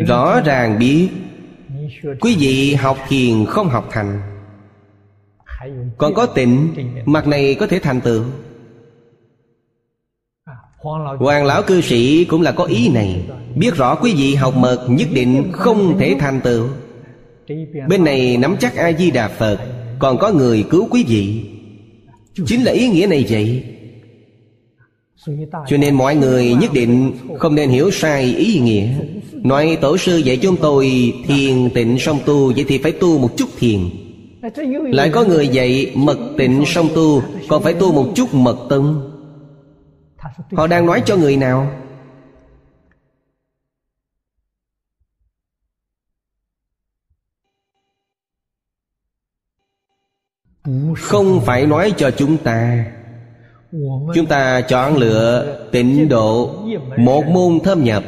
Rõ ràng biết, Quý vị học hiền không học thành. Còn có tịnh, Mặt này có thể thành tựu. Hoàng lão cư sĩ cũng là có ý này. Biết rõ quý vị học mật nhất định không thể thành tựu. Bên này nắm chắc A-di-đà Phật, Còn có người cứu quý vị. Chính là ý nghĩa này vậy. Cho nên mọi người nhất định không nên hiểu sai ý nghĩa. Nói tổ sư dạy chúng tôi thiền tịnh song tu, Vậy thì phải tu một chút thiền. Lại có người dạy mật tịnh song tu, Còn phải tu một chút mật tông. Họ đang nói cho người nào? Không phải nói cho chúng ta. Chúng ta chọn lựa tịnh độ, Một môn thâm nhập.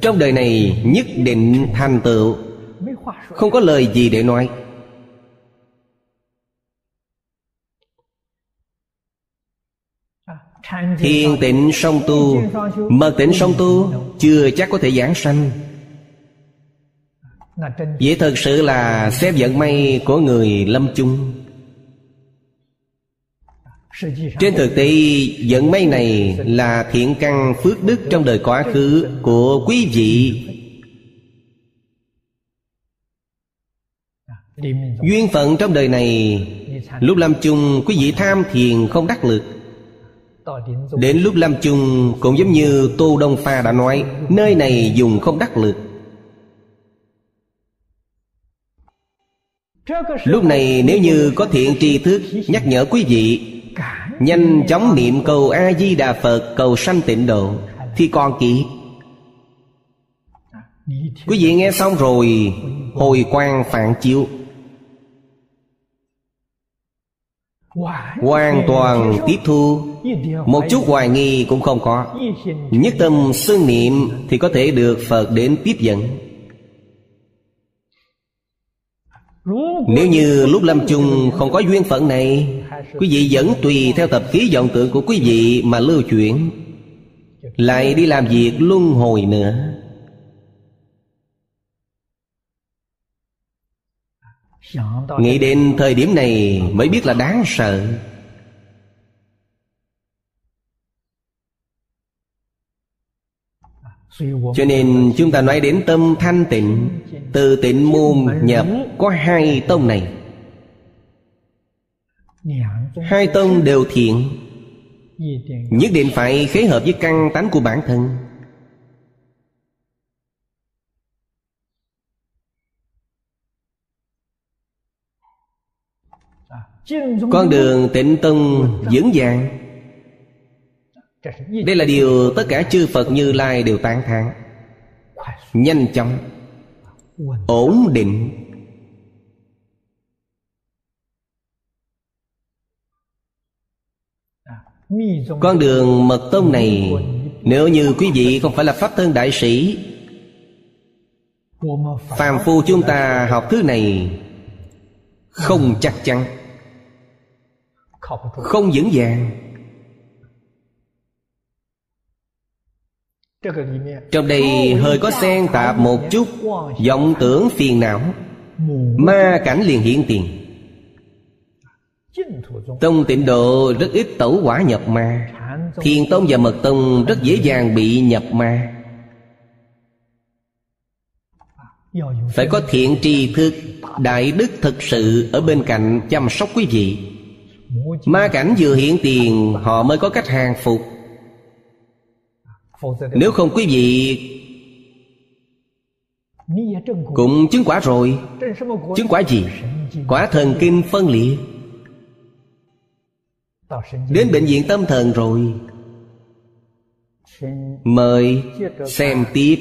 Trong đời này, nhất định thành tựu. Không có lời gì để nói. Thiền tịnh song tu Mật tịnh song tu Chưa chắc có thể giảng sanh. Vậy thật sự là xếp vận may của người lâm chung. Trên thực tế, vận may này là thiện căn phước đức trong đời quá khứ của quý vị. Duyên phận trong đời này, Lúc lâm chung, quý vị tham thiền không đắc lực. Đến lúc lâm chung, cũng giống như Tô Đông Pha đã nói, Nơi này dùng không đắc lực. Lúc này nếu như có thiện tri thức, Nhắc nhở quý vị, Nhanh chóng niệm cầu A-di-đà Phật, Cầu sanh tịnh độ, Thì còn kỹ Quý vị nghe xong rồi, Hồi quang phản chiếu. Hoàn toàn tiếp thu. Một chút hoài nghi cũng không có. Nhất tâm xưng niệm Thì có thể được Phật đến tiếp dẫn. Nếu như lúc lâm chung không có duyên phận này Quý vị vẫn tùy theo tập khí vọng tưởng của quý vị mà lưu chuyển. Lại đi làm việc luân hồi nữa. Nghĩ đến thời điểm này mới biết là đáng sợ Cho nên chúng ta nói đến tâm thanh tịnh, Từ tịnh môn nhập, có hai tông này. Hai tông đều thiện, Nhất định phải khế hợp với căn tánh của bản thân. Con đường tịnh tông vững vàng đây là điều tất cả chư Phật Như Lai đều tán thán. Nhanh chóng, Ổn định. Con đường mật tông này, Nếu như quý vị không phải là Pháp thân đại sĩ, Phàm phu chúng ta học thứ này Không chắc chắn, Không vững vàng. Trong đây hơi có xen tạp một chút vọng tưởng phiền não. Ma cảnh liền hiện tiền. Tông tịnh độ rất ít tẩu quả nhập ma. Thiền tông và mật tông rất dễ dàng bị nhập ma. Phải có thiện tri thức, Đại đức thực sự ở bên cạnh chăm sóc quý vị. Ma cảnh vừa hiện tiền, Họ mới có cách hàng phục. Nếu không quý vị Cũng chứng quả rồi. Chứng quả gì? Quả thần kinh phân liệt. Đến bệnh viện tâm thần rồi. Mời xem tiếp.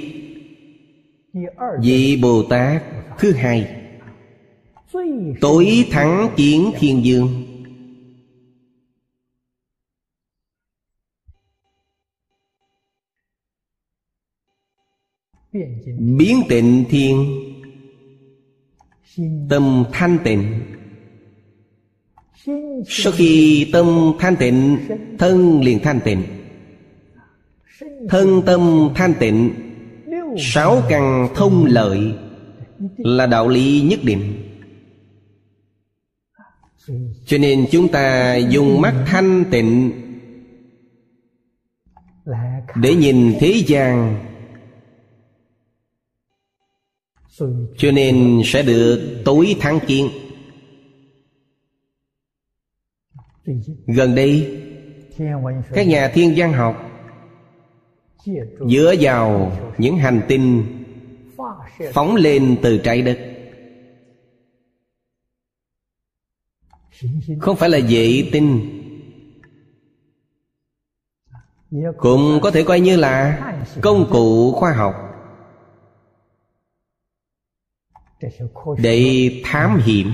Vị Bồ Tát thứ hai. Tối thắng chiến thiên dương. Biến tịnh thiên. Tâm thanh tịnh. Sau khi tâm thanh tịnh, Thân liền thanh tịnh. Thân tâm thanh tịnh, Sáu căn thông lợi Là đạo lý nhất định. Cho nên chúng ta dùng mắt thanh tịnh để nhìn thế gian cho nên sẽ được tối thắng kiến gần đây, các nhà thiên văn học dựa vào những hành tinh phóng lên từ trái đất. Không phải là vệ tinh, cũng có thể coi như là công cụ khoa học. để thám hiểm.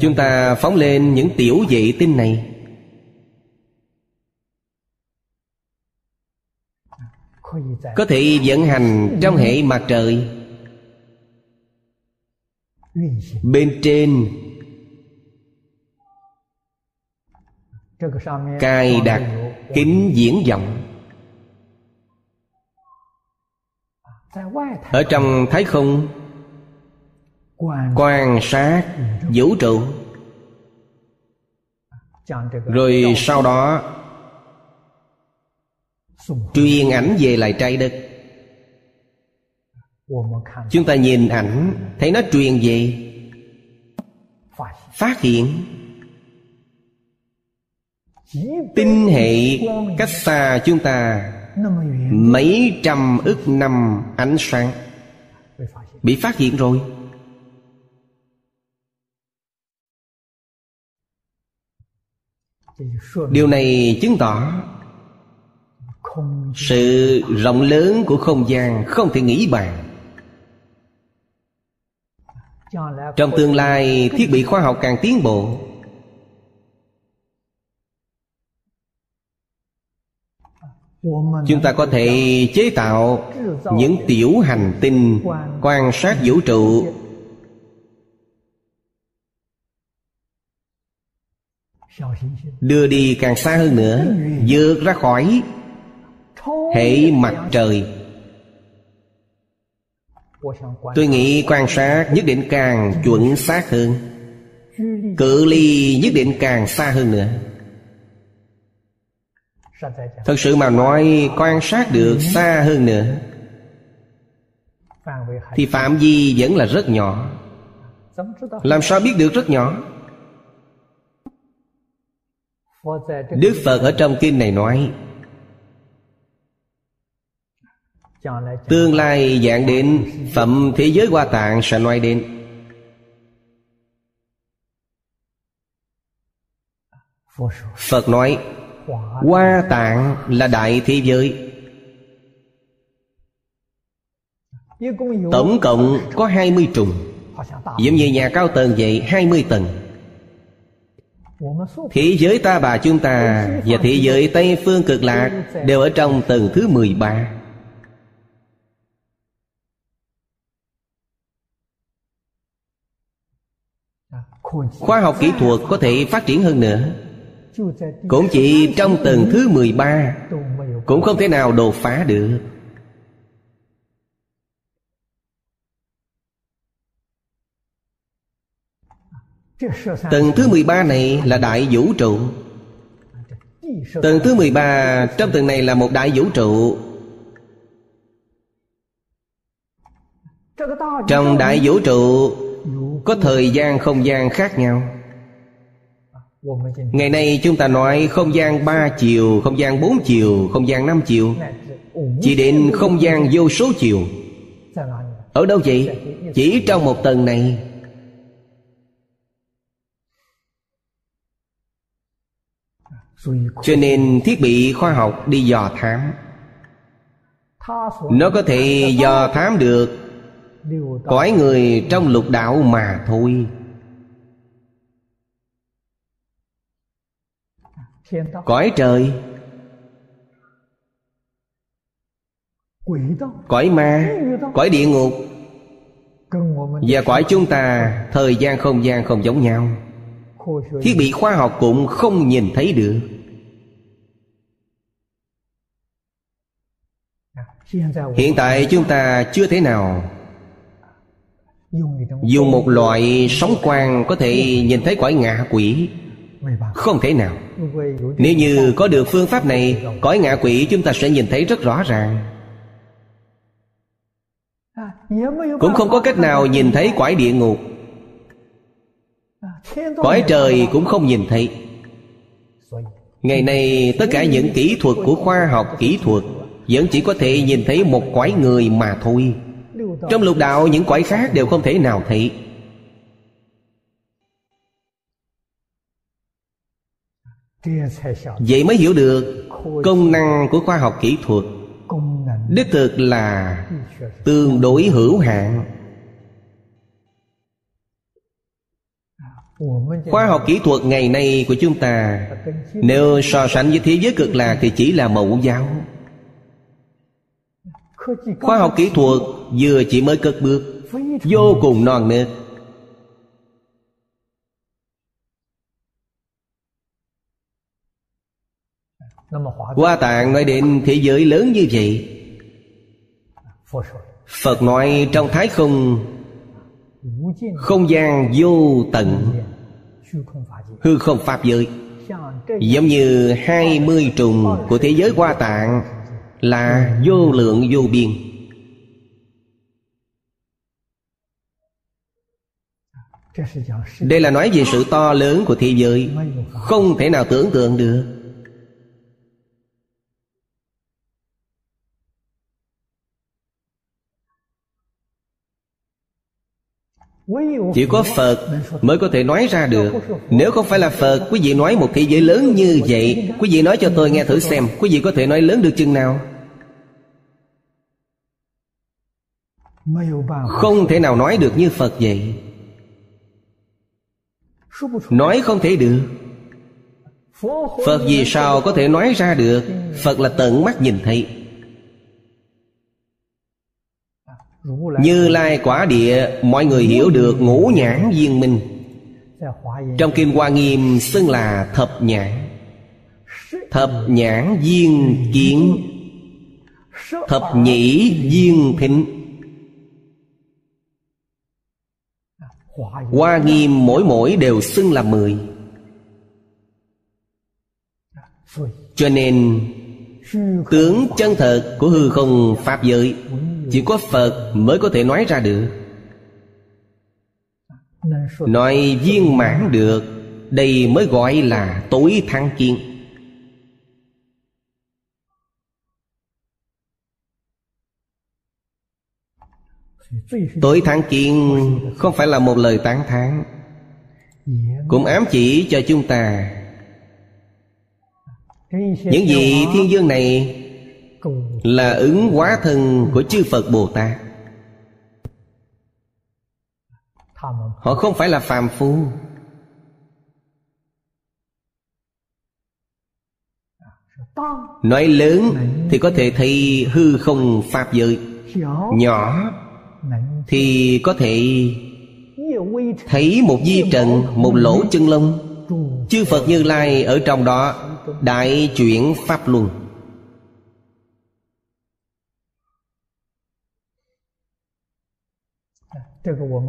chúng ta phóng lên những tiểu vệ tinh này. Có thể vận hành trong hệ mặt trời. Bên trên cài đặt kính diễn vọng. ở trong thái không, quan sát vũ trụ. Rồi sau đó, truyền ảnh về lại trái đất. Chúng ta nhìn ảnh, thấy nó truyền về, phát hiện tinh hệ cách xa chúng ta mấy trăm ức năm ánh sáng. Bị phát hiện rồi. Điều này chứng tỏ sự rộng lớn của không gian không thể nghĩ bàn. Trong tương lai, thiết bị khoa học càng tiến bộ chúng ta có thể chế tạo những tiểu hành tinh quan sát vũ trụ. Đưa đi càng xa hơn nữa, vượt ra khỏi hệ mặt trời. Tôi nghĩ quan sát nhất định càng chuẩn xác hơn. Cự ly nhất định càng xa hơn nữa thật sự mà nói, quan sát được xa hơn nữa. Thì phạm vi vẫn là rất nhỏ. Làm sao biết được rất nhỏ? Đức phật ở trong kinh này nói, tương lai dạng đến, phẩm thế giới hoa tạng sẽ nói đến. Phật nói hoa tạng là đại thế giới. Tổng cộng có 20 trùng. Giống như nhà cao tầng vậy 20 tầng. Thế giới ta bà chúng ta và thế giới tây phương cực lạc đều ở trong tầng thứ 13 khoa học kỹ thuật có thể phát triển hơn nữa. Cũng chỉ trong tầng thứ 13 Cũng không thể nào đột phá được. Tầng thứ 13 này là đại vũ trụ. Tầng thứ 13 trong tầng này là một đại vũ trụ. Trong đại vũ trụ, có thời gian không gian khác nhau ngày nay chúng ta nói không gian ba chiều, không gian bốn chiều, không gian năm chiều. Chỉ đến không gian vô số chiều. Ở đâu vậy? Chỉ trong một tầng này. Cho nên thiết bị khoa học đi dò thám. Nó có thể dò thám được. Cõi người trong lục đạo mà thôi. cõi trời. Cõi ma. Cõi địa ngục. Và cõi chúng ta thời gian không gian không giống nhau. Thiết bị khoa học cũng không nhìn thấy được. Hiện tại chúng ta chưa thể nào. Dùng một loại sóng quang có thể nhìn thấy cõi ngạ quỷ. Không thể nào. Nếu như có được phương pháp này Cõi ngạ quỷ chúng ta sẽ nhìn thấy rất rõ ràng. Cũng không có cách nào nhìn thấy quải địa ngục. Cõi trời cũng không nhìn thấy. Ngày nay tất cả những kỹ thuật của khoa học kỹ thuật Vẫn chỉ có thể nhìn thấy một quái người mà thôi. Trong lục đạo những quái khác đều không thể nào thấy. vậy mới hiểu được công năng của khoa học kỹ thuật. Đích thực là tương đối hữu hạn. Khoa học kỹ thuật ngày nay của chúng ta, nếu so sánh với thế giới cực lạc thì chỉ là mẫu giáo. Khoa học kỹ thuật vừa chỉ mới cất bước, vô cùng non nớt. Hoa tạng nói đến thế giới lớn như vậy. Phật nói trong thái không Không gian vô tận. Hư không Pháp giới. Giống như hai mươi trùng của thế giới hoa tạng Là vô lượng vô biên. Đây là nói về sự to lớn của thế giới. Không thể nào tưởng tượng được. chỉ có phật mới có thể nói ra được. Nếu không phải là phật, quý vị nói một thế giới lớn như vậy, quý vị nói cho tôi nghe thử xem, quý vị có thể nói lớn được chừng nào? Không thể nào nói được như phật vậy. Nói không thể được. Phật vì sao có thể nói ra được? Phật là tận mắt nhìn thấy. như lai quả địa mọi người hiểu được ngũ nhãn viên minh. Trong kim hoa nghiêm xưng là thập nhãn. Thập nhãn viên kiến. Thập nhĩ viên thính hoa nghiêm mỗi mỗi đều xưng là mười. Cho nên tướng chân thật của hư không pháp giới chỉ có phật mới có thể nói ra được. Nói viên mãn được, đây mới gọi là tối thăng kiên tối thăng kiên không phải là một lời tán thán, cũng ám chỉ cho chúng ta. Những gì thiên dương này là ứng hóa thân của chư phật bồ tát. Họ không phải là phàm phu. Nói lớn thì có thể thấy hư không pháp giới. Nhỏ thì có thể thấy một di trần, một lỗ chân lông. Chư phật như lai ở trong đó đại chuyển pháp luân.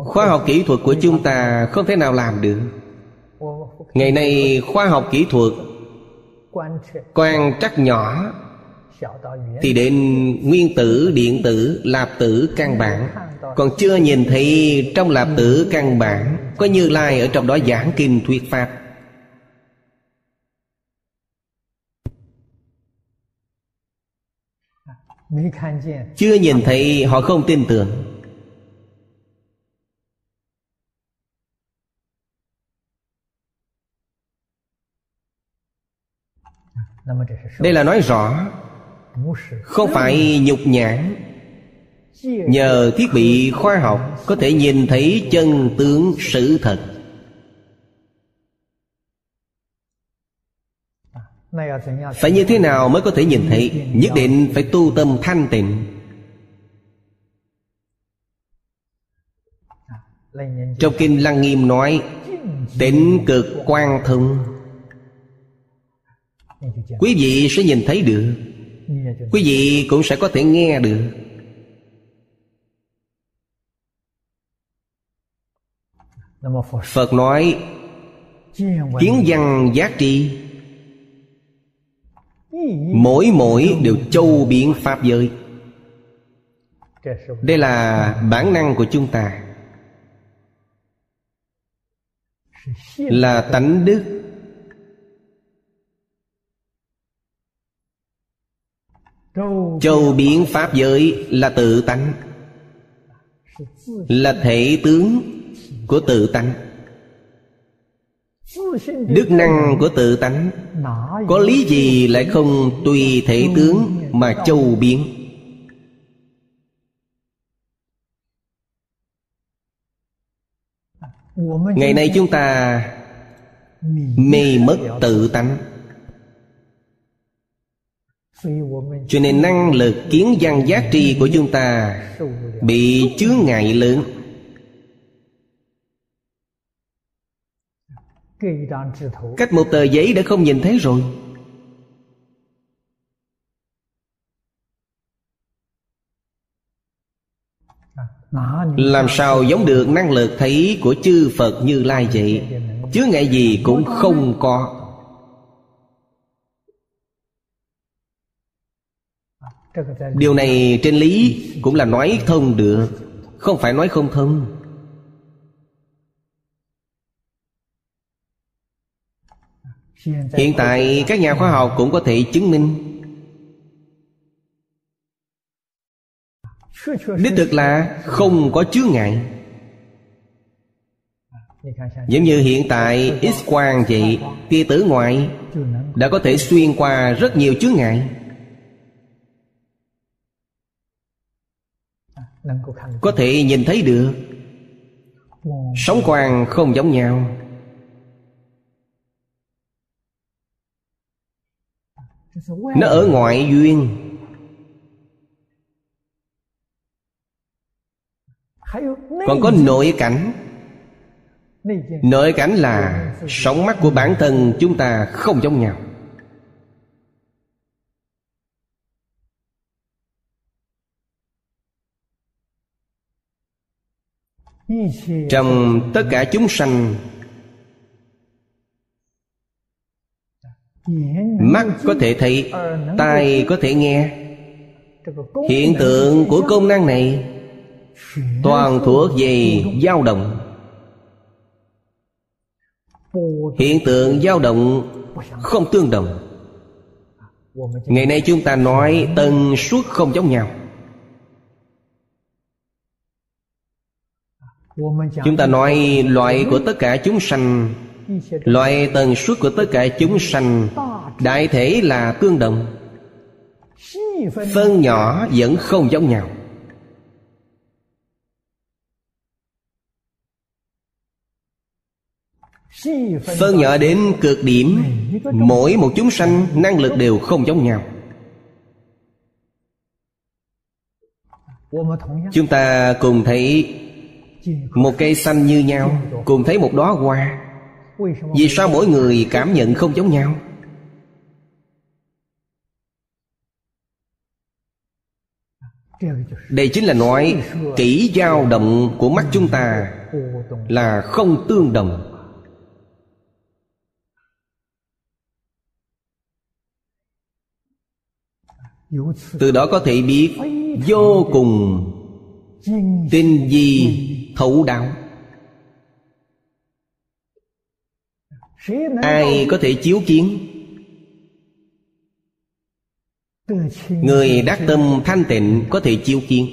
khoa học kỹ thuật của chúng ta không thể nào làm được. Ngày nay, khoa học kỹ thuật quan trắc nhỏ thì đến nguyên tử, điện tử, lạp tử, căn bản. Còn chưa nhìn thấy trong lạp tử, căn bản có như lai ở trong đó giảng kinh thuyết pháp. Chưa nhìn thấy, họ không tin tưởng. đây là nói rõ không phải nhục nhãn nhờ thiết bị khoa học có thể nhìn thấy chân tướng sự thật. Phải như thế nào mới có thể nhìn thấy? Nhất định phải tu tâm thanh tịnh. Trong kinh lăng nghiêm nói, tịnh cực quan thông quý vị sẽ nhìn thấy được. Quý vị cũng sẽ có thể nghe được. Phật nói, kiến văn giá trị mỗi mỗi đều châu biến pháp giới. Đây là bản năng của chúng ta. Là tánh đức Châu biến Pháp giới là tự tánh, Là thể tướng của tự tánh. Đức năng của tự tánh, Có lý gì lại không tùy thể tướng mà châu biến? Ngày nay chúng ta mê mất tự tánh cho nên năng lực kiến văn giá trị của chúng ta bị chướng ngại lớn. Cách một tờ giấy đã không nhìn thấy rồi. Làm sao giống được năng lực thấy của chư phật như lai vậy? Chướng ngại gì cũng không có. điều này trên lý cũng là nói thông được. Không phải nói không thông. Hiện tại, các nhà khoa học cũng có thể chứng minh. Đích thực là không có chướng ngại. Giống như hiện tại, x quang vậy, tia tử ngoại đã có thể xuyên qua rất nhiều chướng ngại. có thể nhìn thấy được. Sống quan không giống nhau. Nó ở ngoại duyên. Còn có nội cảnh. Nội cảnh là sống mắt của bản thân chúng ta không giống nhau. trong tất cả chúng sanh, mắt có thể thấy, tai có thể nghe. Hiện tượng của công năng này toàn thuộc về dao động. Hiện tượng dao động không tương đồng. Ngày nay chúng ta nói tần suất không giống nhau. chúng ta nói loại của tất cả chúng sanh loại tần suất của tất cả chúng sanh, đại thể là tương đồng. Phân nhỏ vẫn không giống nhau. Phân nhỏ đến cực điểm, mỗi một chúng sanh năng lực đều không giống nhau. Chúng ta cùng thấy một cây xanh như nhau, cùng thấy một đóa hoa. Vì sao mỗi người cảm nhận không giống nhau? Đây chính là nói, kỹ dao động của mắt chúng ta là không tương đồng. Từ đó có thể biết vô cùng tin gì thấu đạo ai có thể chiếu kiến? Người đắc tâm thanh tịnh có thể chiếu kiến.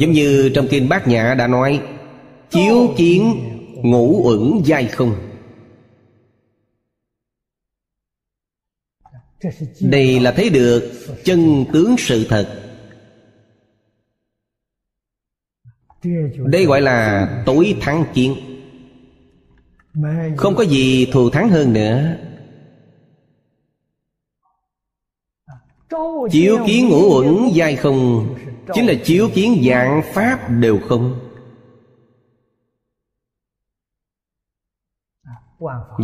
Giống như trong kinh bát nhã đã nói, chiếu kiến ngũ uẩn dai không. Đây là thấy được chân tướng sự thật. đây gọi là tối thắng chiến. Không có gì thù thắng hơn nữa. Chiếu kiến ngũ uẩn dai không, chính là chiếu kiến dạng pháp đều không.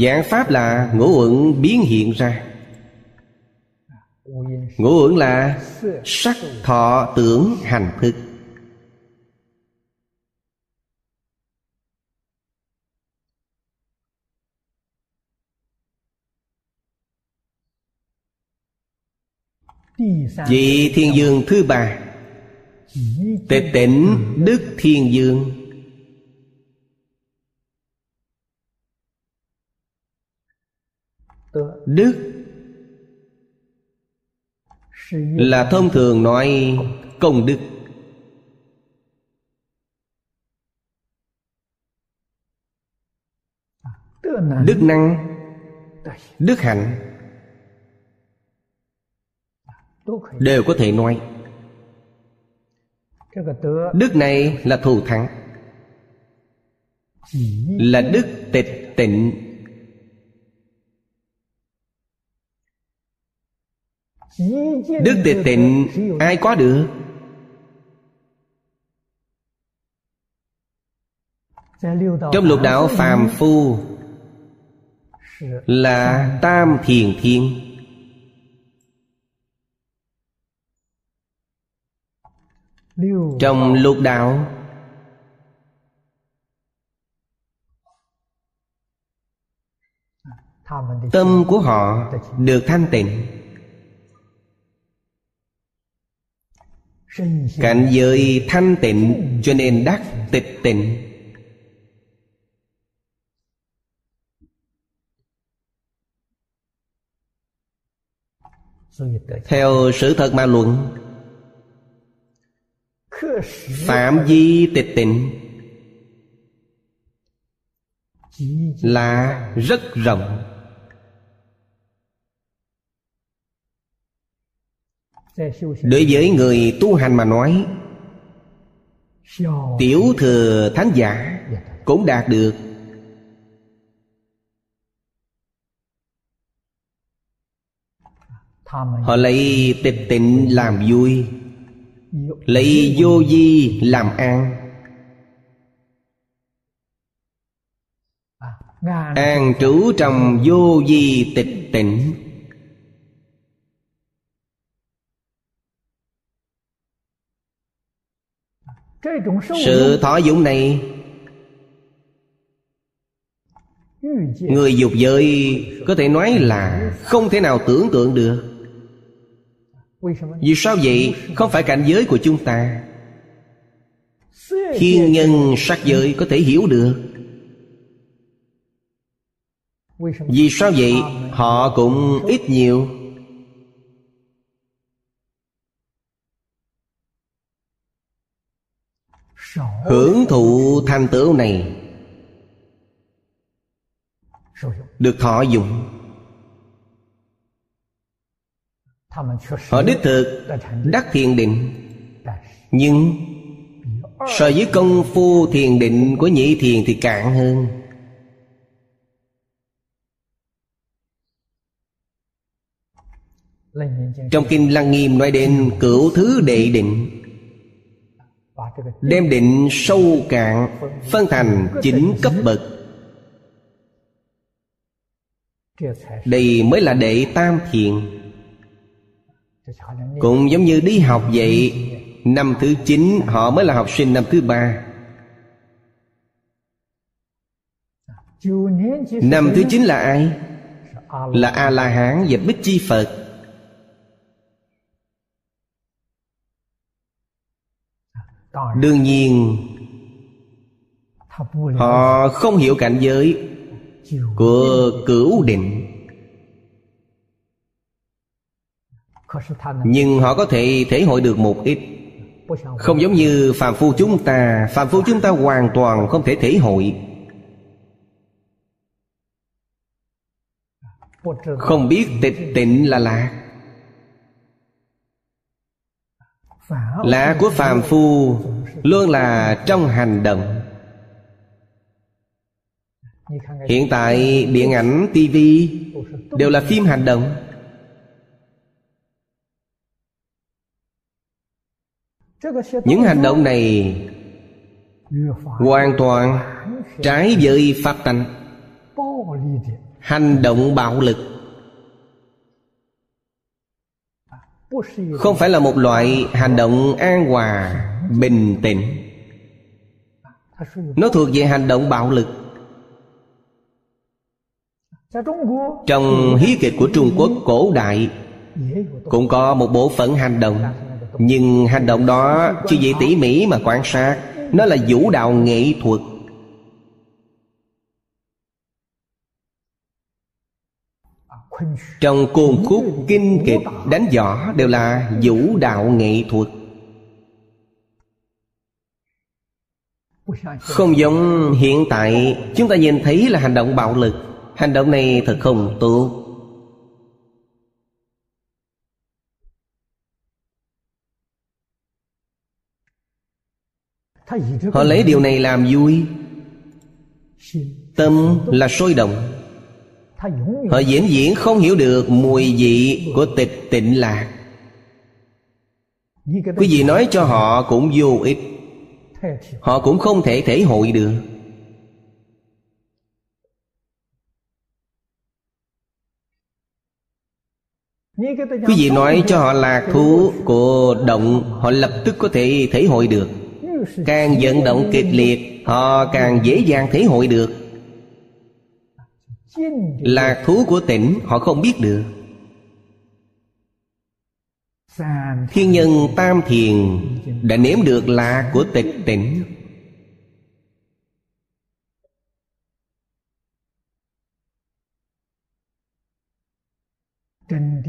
Dạng pháp là ngũ uẩn biến hiện ra. Ngũ uẩn là sắc, thọ, tưởng, hành thức. Vị thiên dương thứ ba. Tịch tỉnh Đức Thiên Dương. Đức Là thông thường nói công đức. Đức năng, Đức hạnh đều có thể nói đức này là thù thắng, là đức tịch tịnh. Đức tịch tịnh, ai có được? Trong lục đạo phàm phu là tam thiền thiên. trong lục đạo. Tâm của họ được thanh tịnh. Cảnh giới thanh tịnh cho nên đắc tịch tịnh. Theo sự thật mà luận Phạm vi tịch tịnh Là rất rộng. Đối với người tu hành mà nói, Tiểu thừa thánh giả Cũng đạt được. Họ lấy tịch tịnh làm vui lấy vô di làm an. An trú trong vô di tịch tịnh. Sự thọ dụng này, người dục giới có thể nói là không thể nào tưởng tượng được. Vì sao vậy? Không phải cảnh giới của chúng ta Thiên nhân sắc giới có thể hiểu được Vì sao vậy? Họ cũng ít nhiều Hưởng thụ thành tựu này Được thọ dụng họ đích thực đắc thiền định. nhưng so với công phu thiền định của nhị thiền thì cạn hơn. Trong kinh lăng nghiêm nói đến cửu thứ đệ định. Đem định sâu cạn phân thành chín cấp bậc. Đây mới là đệ tam thiền cũng giống như đi học vậy, năm thứ chín họ mới là học sinh năm thứ ba. Năm thứ chín là ai? Là a la hán và bích chi phật. Đương nhiên, họ không hiểu cảnh giới của cửu định. nhưng họ có thể thể hội được một ít. Không giống như phàm phu chúng ta. Phàm phu chúng ta hoàn toàn không thể thể hội. Không biết tịch tịnh là lạc. Lạ của phàm phu luôn là trong hành động. Hiện tại điện ảnh TV đều là phim hành động. những hành động này hoàn toàn trái với pháp tánh. Hành động bạo lực không phải là một loại hành động an hòa, bình tĩnh. Nó thuộc về hành động bạo lực. Trong hí kịch của trung quốc cổ đại cũng có một bộ phận hành động nhưng hành động đó chỉ vì tỉ mỉ mà quan sát. Nó là vũ đạo nghệ thuật. Trong cuồng khúc kinh kịch, đánh võ đều là vũ đạo nghệ thuật. Không giống hiện tại, chúng ta nhìn thấy là hành động bạo lực. Hành động này thật không tốt. Họ lấy điều này làm vui. Tâm là sôi động. Họ diễn diễn không hiểu được mùi vị của tịch tịnh lạc. Quý vị nói cho họ cũng vô ích. Họ cũng không thể thể hội được. Quý vị nói cho họ lạc thú của động, họ lập tức có thể thể hội được càng vận động kịch liệt, họ càng dễ dàng thể hội được. Lạc thú của tỉnh, họ không biết được. Thiên nhân tam thiền đã nếm được lạc của tịch tỉnh.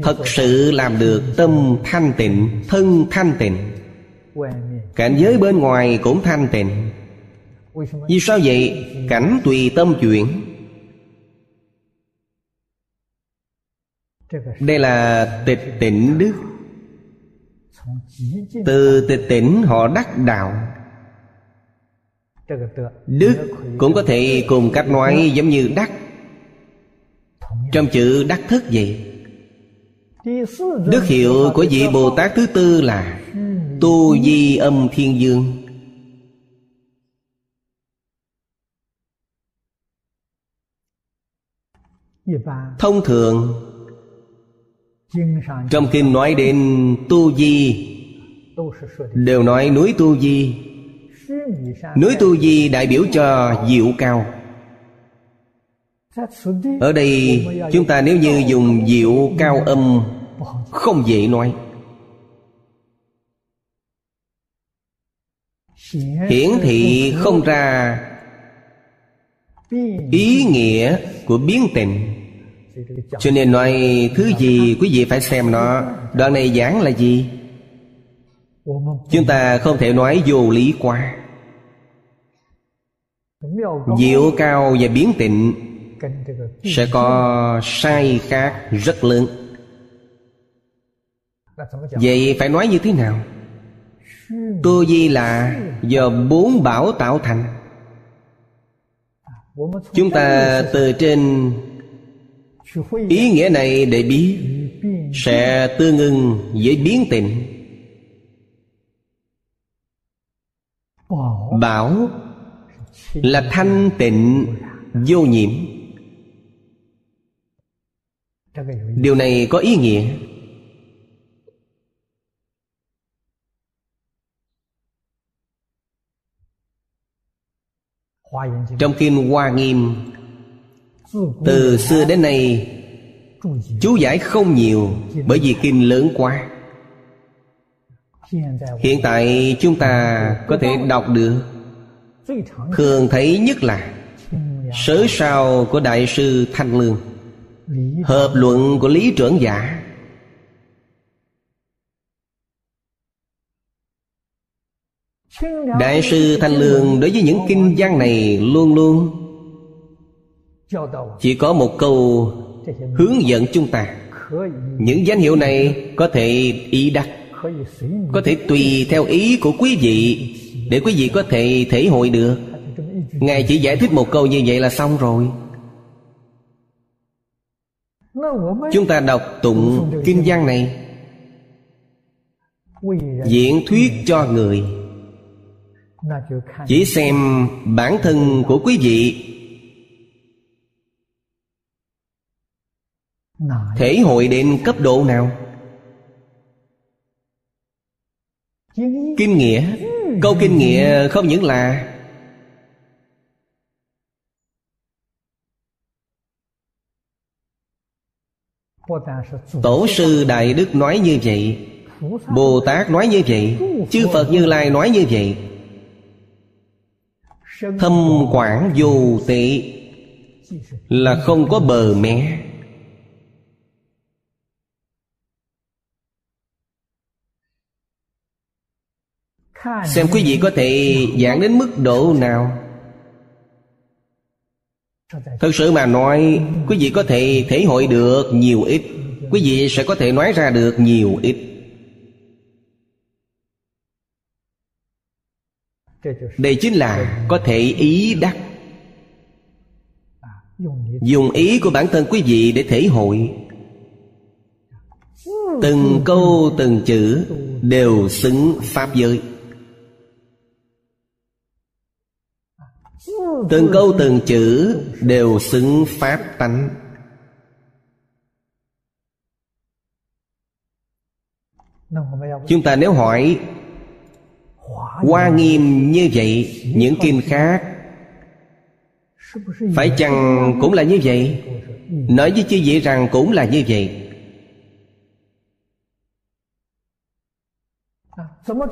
Thật sự làm được tâm thanh tịnh, thân thanh tịnh cảnh giới bên ngoài cũng thanh tịnh. Vì sao vậy? Cảnh tùy tâm chuyển. Đây là tịch tịnh đức. Từ tịch tỉnh họ đắc đạo. Đức cũng có thể cùng cách nói giống như đắc. Trong chữ đắc thức vậy, đức hiệu của vị bồ tát thứ tư là tu di âm thiên dương. Thông thường, trong kinh nói đến tu di, đều nói núi tu di. Núi tu di đại biểu cho diệu cao. Ở đây, chúng ta nếu như dùng diệu cao âm, không dễ nói. Hiển thị không ra ý nghĩa của biến tịnh cho nên nói, thứ gì quý vị phải xem nó, Đoạn này giảng là gì? Chúng ta không thể nói vô lý quá. Diệu cao và biến tịnh Sẽ có sai khác rất lớn. Vậy phải nói như thế nào? Tu di là do bốn bảo tạo thành. Chúng ta từ trên ý nghĩa này để biết sẽ tương ưng với biến tịnh bảo là thanh tịnh vô nhiễm. Điều này có ý nghĩa. Trong kinh hoa nghiêm từ xưa đến nay chú giải không nhiều bởi vì kinh lớn quá. Hiện tại chúng ta có thể đọc được. Thường thấy nhất là sớ sao của đại sư thanh lương hợp luận của lý trưởng giả đại sư thanh lương đối với những kinh văn này luôn luôn chỉ có một câu hướng dẫn chúng ta. Những danh hiệu này có thể ý đắc, có thể tùy theo ý của quý vị để quý vị có thể thể hội được. Ngài chỉ giải thích một câu như vậy là xong rồi. Chúng ta đọc tụng kinh văn này. Diễn thuyết cho người chỉ xem bản thân của quý vị. Thể hội đến cấp độ nào? Kinh nghĩa. Câu kinh nghĩa không những là tổ sư đại đức nói như vậy. Bồ tát nói như vậy. Chư phật như lai nói như vậy thâm quảng vô tệ là không có bờ mé. Xem quý vị có thể giảng đến mức độ nào. Thật sự mà nói, quý vị có thể thể hội được nhiều ít, quý vị sẽ có thể nói ra được nhiều ít. đây chính là có thể ý đắc. Dùng ý của bản thân quý vị để thể hội. Từng câu, từng chữ đều xứng pháp giới. Từng câu, từng chữ đều xứng pháp tánh. Chúng ta nếu hỏi Hoa nghiêm như vậy Những kinh khác. Phải chăng cũng là như vậy? Nói với chư vị rằng cũng là như vậy.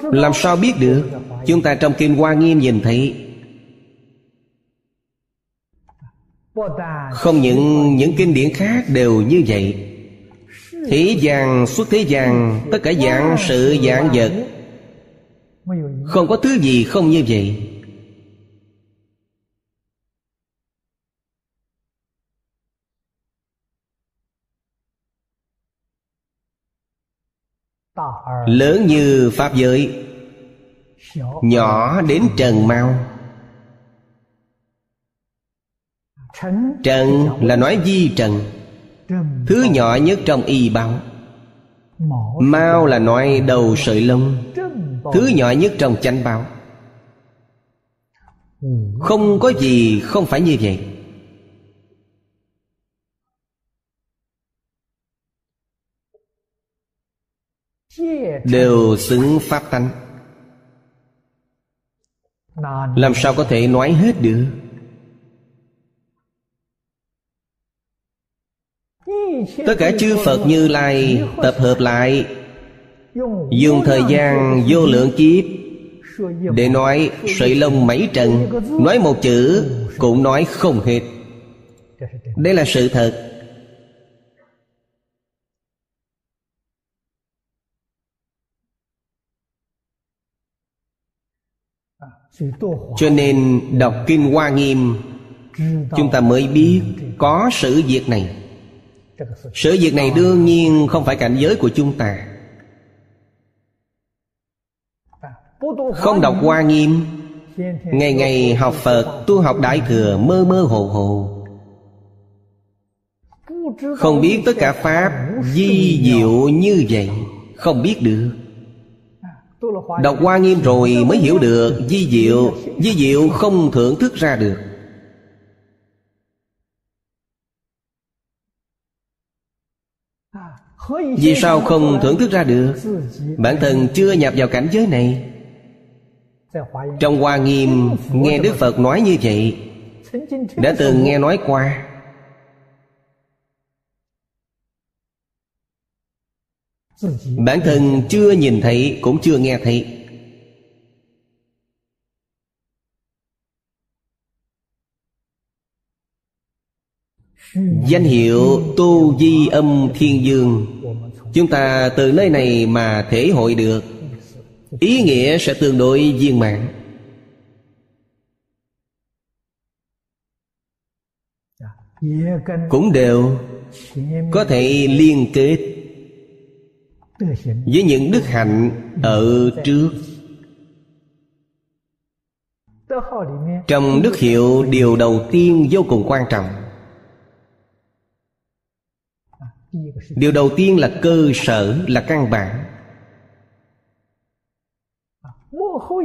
Làm sao biết được? Chúng ta trong kinh Hoa Nghiêm nhìn thấy. Không những những kinh điển khác đều như vậy. Thế gian xuất thế gian Tất cả dạng sự dạng vật không có thứ gì không như vậy. Lớn như Pháp giới, Nhỏ đến Trần Mau. Trần là nói di trần, Thứ nhỏ nhất trong y báo. Mau là nói đầu sợi lông Thứ nhỏ nhất trong chánh báo. Không có gì không phải như vậy. Đều xứng pháp tánh. Làm sao có thể nói hết được? Tất cả chư Phật như lai Tập hợp lại dùng thời gian, vô lượng kiếp. Để nói, sợi lông mấy trần, nói một chữ, cũng nói không hết. Đây là sự thật. Cho nên đọc kinh hoa nghiêm, chúng ta mới biết có sự việc này. Sự việc này đương nhiên không phải cảnh giới của chúng ta. Không đọc Hoa Nghiêm. Ngày ngày học Phật, Tu học Đại Thừa, mơ mơ hồ hồ. Không biết tất cả Pháp Di diệu như vậy. Không biết được. Đọc Hoa Nghiêm rồi mới hiểu được Di diệu. Di diệu không thưởng thức ra được. Vì sao không thưởng thức ra được? Bản thân chưa nhập vào cảnh giới này. Trong Hoa Nghiêm nghe Đức Phật nói như vậy, Đã từng nghe nói qua. Bản thân chưa nhìn thấy, cũng chưa nghe thấy. Danh hiệu Tu Di Âm Thiên Dương, Chúng ta từ nơi này mà thể hội được ý nghĩa sẽ tương đối viên mãn. Cũng đều có thể liên kết với những đức hạnh ở trước. Trong đức hiệu, điều đầu tiên vô cùng quan trọng. Điều đầu tiên là cơ sở, là căn bản.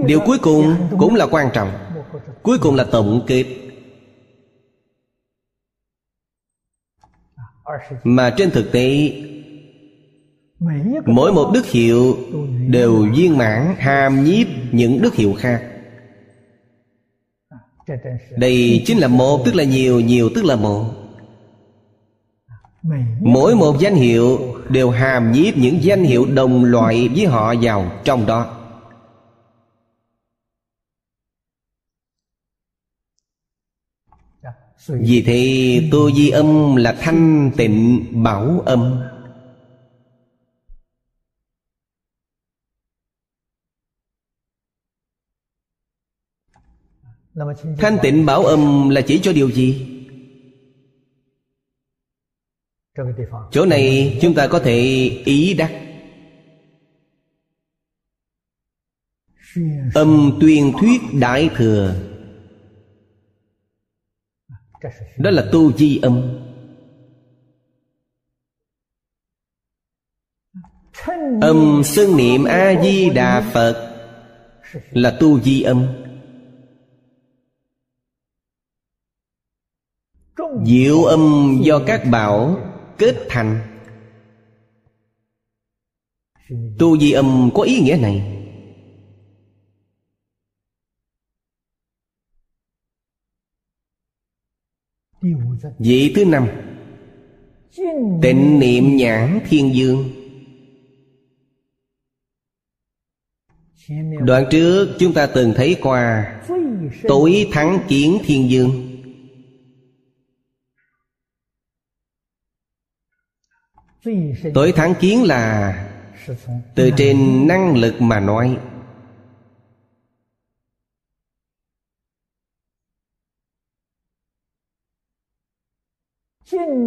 điều cuối cùng cũng là quan trọng. Cuối cùng là tổng kết. Mà trên thực tế, mỗi một đức hiệu đều viên mãn, hàm nhiếp những đức hiệu khác. Đây chính là một, tức là nhiều nhiều tức là một. Mỗi một danh hiệu đều hàm nhiếp những danh hiệu đồng loại với họ vào trong đó. Vì thế tu Di âm là thanh tịnh bảo âm. Thanh tịnh bảo âm là chỉ cho điều gì? Chỗ này chúng ta có thể ý đắc. Âm tuyên thuyết đại thừa. Đó là tu di âm. Âm xưng niệm A-di-đà Phật Là tu di âm. Diệu âm do các bảo kết thành. Tu di âm có ý nghĩa này. Vị thứ năm, Tịnh niệm nhãn thiên dương. Đoạn trước chúng ta từng thấy qua Tối thắng kiến thiên dương. Tối thắng kiến là Từ trên năng lực mà nói.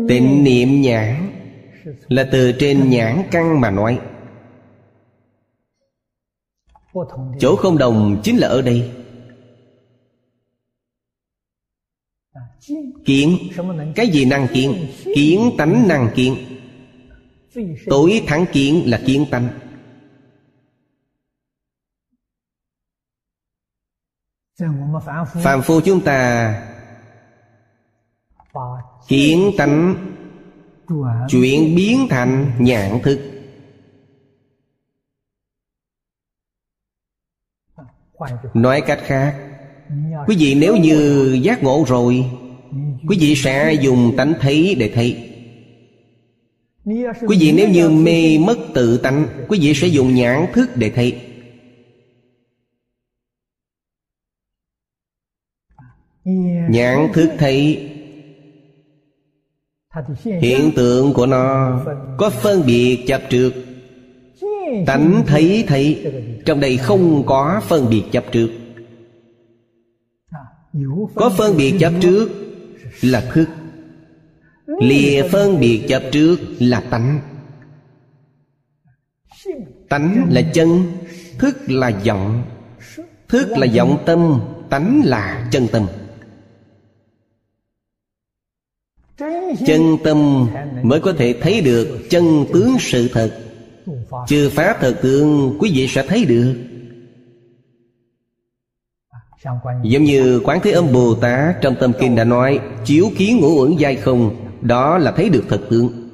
Tịnh niệm nhãn Là từ trên nhãn căn mà nói. Chỗ không đồng chính là ở đây. Kiến, Cái gì năng kiến? Kiến tánh năng kiến. Tối thắng kiến là kiến tánh. Phạm phu chúng ta Kiến tánh Chuyển biến thành nhãn thức. Nói cách khác, Quý vị nếu như giác ngộ rồi, Quý vị sẽ dùng tánh thấy để thấy Quý vị nếu như mê mất tự tánh, Quý vị sẽ dùng nhãn thức để thấy Nhãn thức thấy Hiện tượng của nó Có phân biệt chấp trước. Tánh thấy thấy Trong đây không có phân biệt chấp trước. Có phân biệt chấp trước Là thức. Lìa phân biệt chấp trước là tánh. Tánh là chân Thức là vọng Thức là vọng tâm Tánh là chân tâm Chân tâm mới có thể thấy được chân tướng sự thật. Chư Pháp thật tướng, quý vị sẽ thấy được. Giống như Quán Thế Âm Bồ Tát trong tâm kinh đã nói, Chiếu kiến ngũ uẩn giai không, Đó là thấy được thật tướng.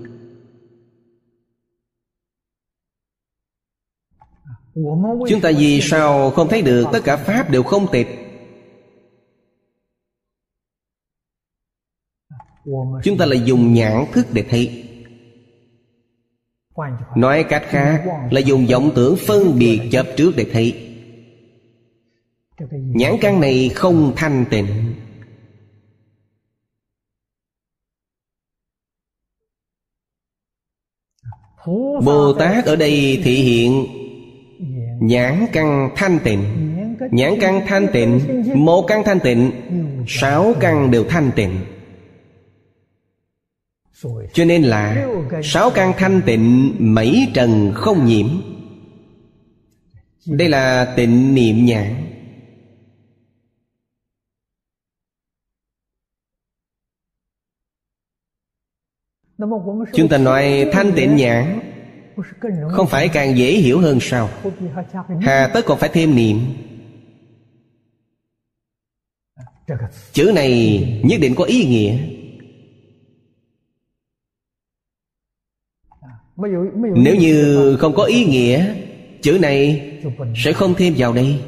Chúng ta vì sao không thấy được tất cả Pháp đều không tịch? Chúng ta là dùng nhãn thức để thấy. Nói cách khác, là dùng vọng tưởng phân biệt chấp trước để thấy. Nhãn căn này không thanh tịnh. Bồ Tát ở đây thị hiện Nhãn căn thanh tịnh. Nhãn căn thanh tịnh Một căn thanh tịnh, Sáu căn đều thanh tịnh. Cho nên là Sáu căn thanh tịnh, Mấy trần không nhiễm. Đây là tịnh niệm nhãn Chúng ta nói thanh tịnh nhãn Không phải càng dễ hiểu hơn sao? Hà tất còn phải thêm niệm. Chữ này nhất định có ý nghĩa. nếu như không có ý nghĩa chữ này sẽ không thêm vào đây.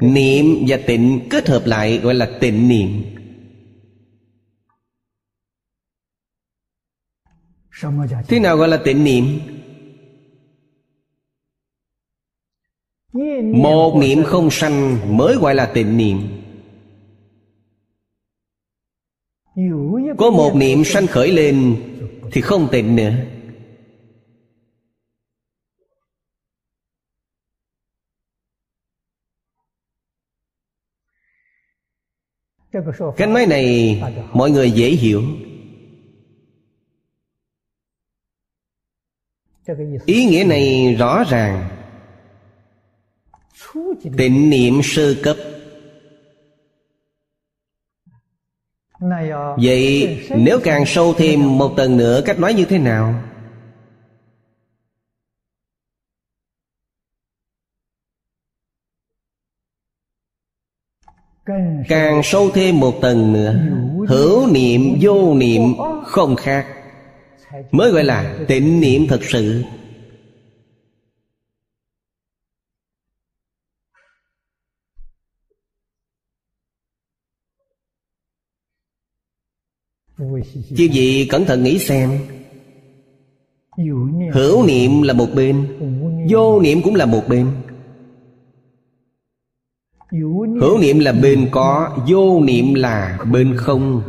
Niệm và tịnh kết hợp lại gọi là tịnh niệm. Thế nào gọi là tịnh niệm? Một niệm không sanh mới gọi là tịnh niệm. Có một niệm sanh khởi lên Thì không tịnh nữa. Cái nói này mọi người dễ hiểu. Ý nghĩa này rõ ràng. Tịnh niệm sơ cấp. vậy nếu càng sâu thêm một tầng nữa cách nói như thế nào? Càng sâu thêm một tầng nữa. Hữu niệm vô niệm không khác. mới gọi là tịnh niệm thật sự. Chư vị cẩn thận nghĩ xem. Hữu niệm là một bên, Vô niệm cũng là một bên. Hữu niệm là bên có, Vô niệm là bên không.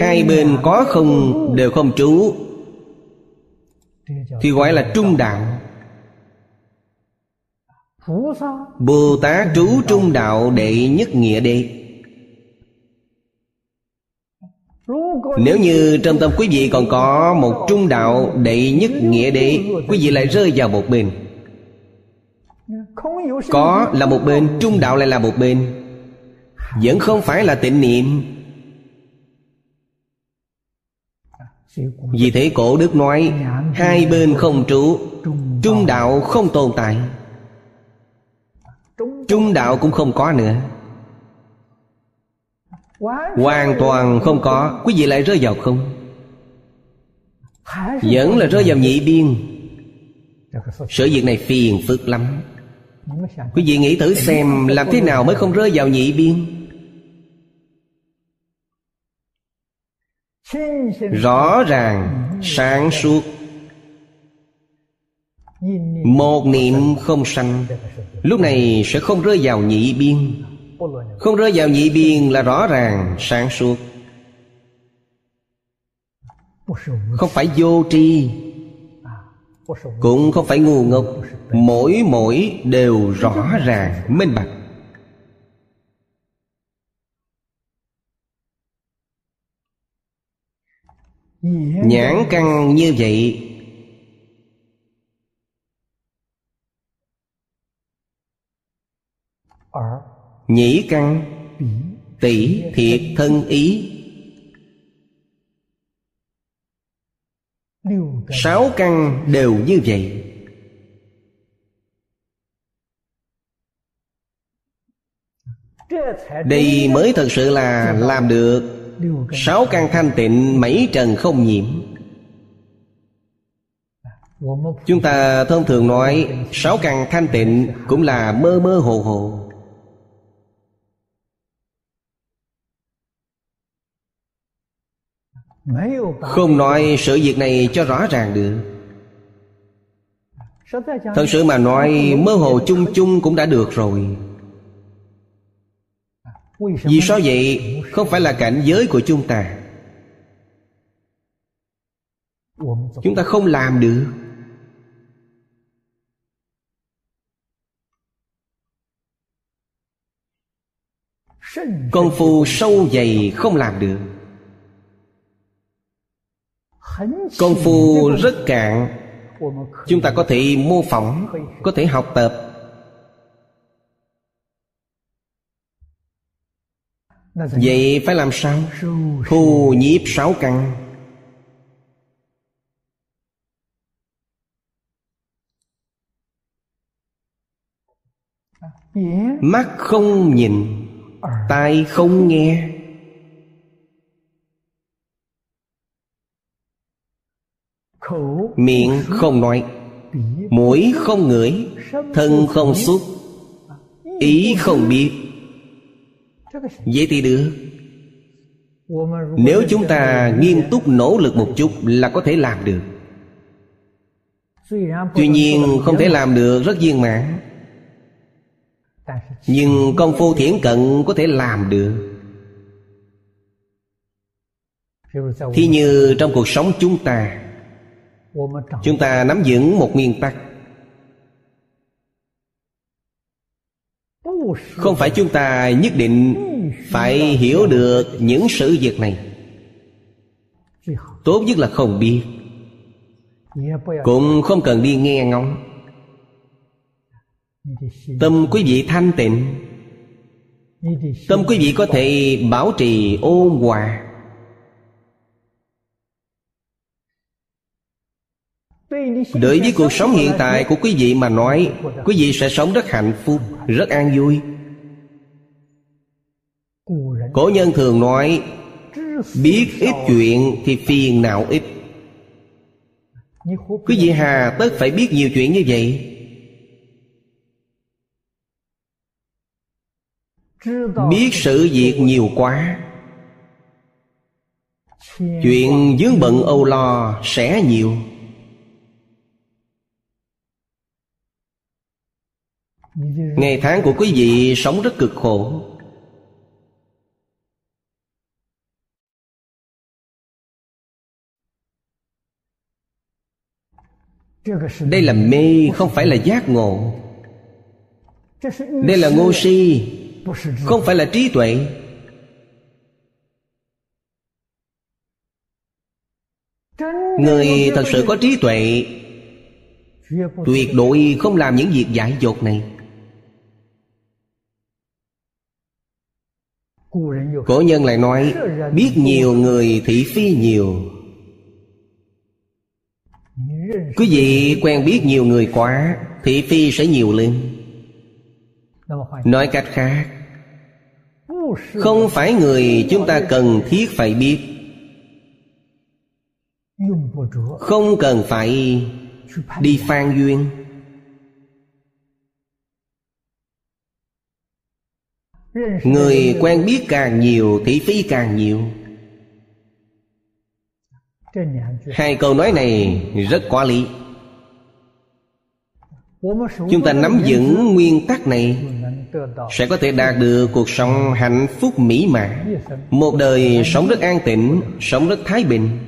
Hai bên có không đều không trú. Thì gọi là trung đạo. Bồ Tát trú trung đạo đệ nhất nghĩa đệ nếu như trong tâm quý vị còn có một trung đạo đệ nhất nghĩa đệ Quý vị lại rơi vào một bên. Có là một bên, trung đạo lại là một bên. Vẫn không phải là tịnh niệm. Vì thế cổ đức nói Hai bên không trú Trung đạo không tồn tại. Trung đạo cũng không có nữa. Hoàn toàn không có. Quý vị lại rơi vào không? Vẫn là rơi vào nhị biên. Sự việc này phiền phức lắm. Quý vị nghĩ thử xem Làm thế nào mới không rơi vào nhị biên? Rõ ràng, Sáng suốt. Một niệm không sanh, Lúc này sẽ không rơi vào nhị biên. Không rơi vào nhị biên là rõ ràng, sáng suốt. Không phải vô tri Cũng không phải ngu ngốc. Mỗi mỗi đều rõ ràng, minh bạch. Nhãn căng như vậy Nhĩ căn. Tỷ. Thiệt thân ý. Sáu căn đều như vậy. Đây mới thật sự là làm được. Sáu căn thanh tịnh mấy trần không nhiễm. Chúng ta thông thường nói Sáu căn thanh tịnh cũng là mơ mơ hồ hồ. không nói sự việc này cho rõ ràng được. Thật sự mà nói mơ hồ chung chung cũng đã được rồi. Vì sao vậy? không phải là cảnh giới của chúng ta. Chúng ta không làm được. Công phu sâu dày không làm được công phu rất cạn. Chúng ta có thể mô phỏng, có thể học tập. Vậy phải làm sao? Thu nhiếp sáu căn. Mắt không nhìn, tai không nghe. Miệng không nói, Mũi không ngửi, Thân không xúc, Ý không biết. Vậy thì được. Nếu chúng ta nghiêm túc nỗ lực một chút Là có thể làm được. Tuy nhiên, không thể làm được rất viên mãn. Nhưng công phu thiển cận có thể làm được. Thì như trong cuộc sống chúng ta Chúng ta nắm vững một nguyên tắc Không phải chúng ta nhất định Phải hiểu được những sự việc này. Tốt nhất là không biết. Cũng không cần đi nghe ngóng. Tâm quý vị thanh tịnh. Tâm quý vị có thể bảo trì ôn hòa. Đối với cuộc sống hiện tại của quý vị mà nói, Quý vị sẽ sống rất hạnh phúc, Rất an vui. Cổ nhân thường nói, Biết ít chuyện thì phiền não ít. Quý vị hà, tất phải biết nhiều chuyện như vậy. Biết sự việc nhiều quá. Chuyện dướng bận âu lo sẽ nhiều. Ngày tháng của quý vị sống rất cực khổ. Đây là mê không phải là giác ngộ. Đây là ngô si Không phải là trí tuệ. Người thật sự có trí tuệ Tuyệt đối không làm những việc dại dột này Cổ nhân lại nói Biết nhiều người thị phi nhiều. Quý vị quen biết nhiều người quá, Thị phi sẽ nhiều lên. Nói cách khác, Không phải người chúng ta cần thiết phải biết. Không cần phải đi phan duyên. Người quen biết càng nhiều, Thị phi càng nhiều. Hai câu nói này rất có lý. Chúng ta nắm vững nguyên tắc này, Sẽ có thể đạt được cuộc sống hạnh phúc mỹ mãn. Một đời sống rất an tịnh, Sống rất thái bình.